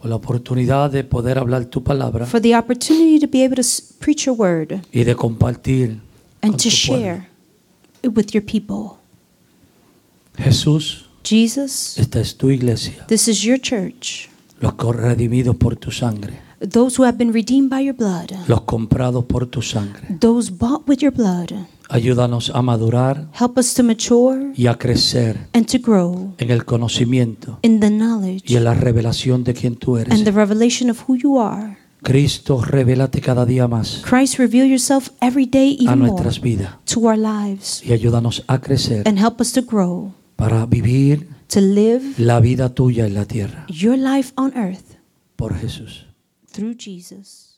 por la oportunidad de poder hablar tu palabra for the opportunity to be able to s- preach your word y de compartir con and to tu share it with your people. Jesús, Jesus, esta es tu iglesia, this is your church. Los redimidos por tu sangre, Those who have been redeemed by your blood, los comprados por tu sangre. those bought with your blood. Ayúdanos a madurar Help us to mature y a crecer and to grow en el conocimiento in the knowledge y en la revelación de quien tú eres. and the revelation of who you are. Cristo, revélate cada día más Christ, reveal yourself every day a even more nuestras vidas to our lives y ayúdanos a crecer and help us to grow, para vivir to live la vida tuya en la tierra your life on earth por Jesús. through Jesus.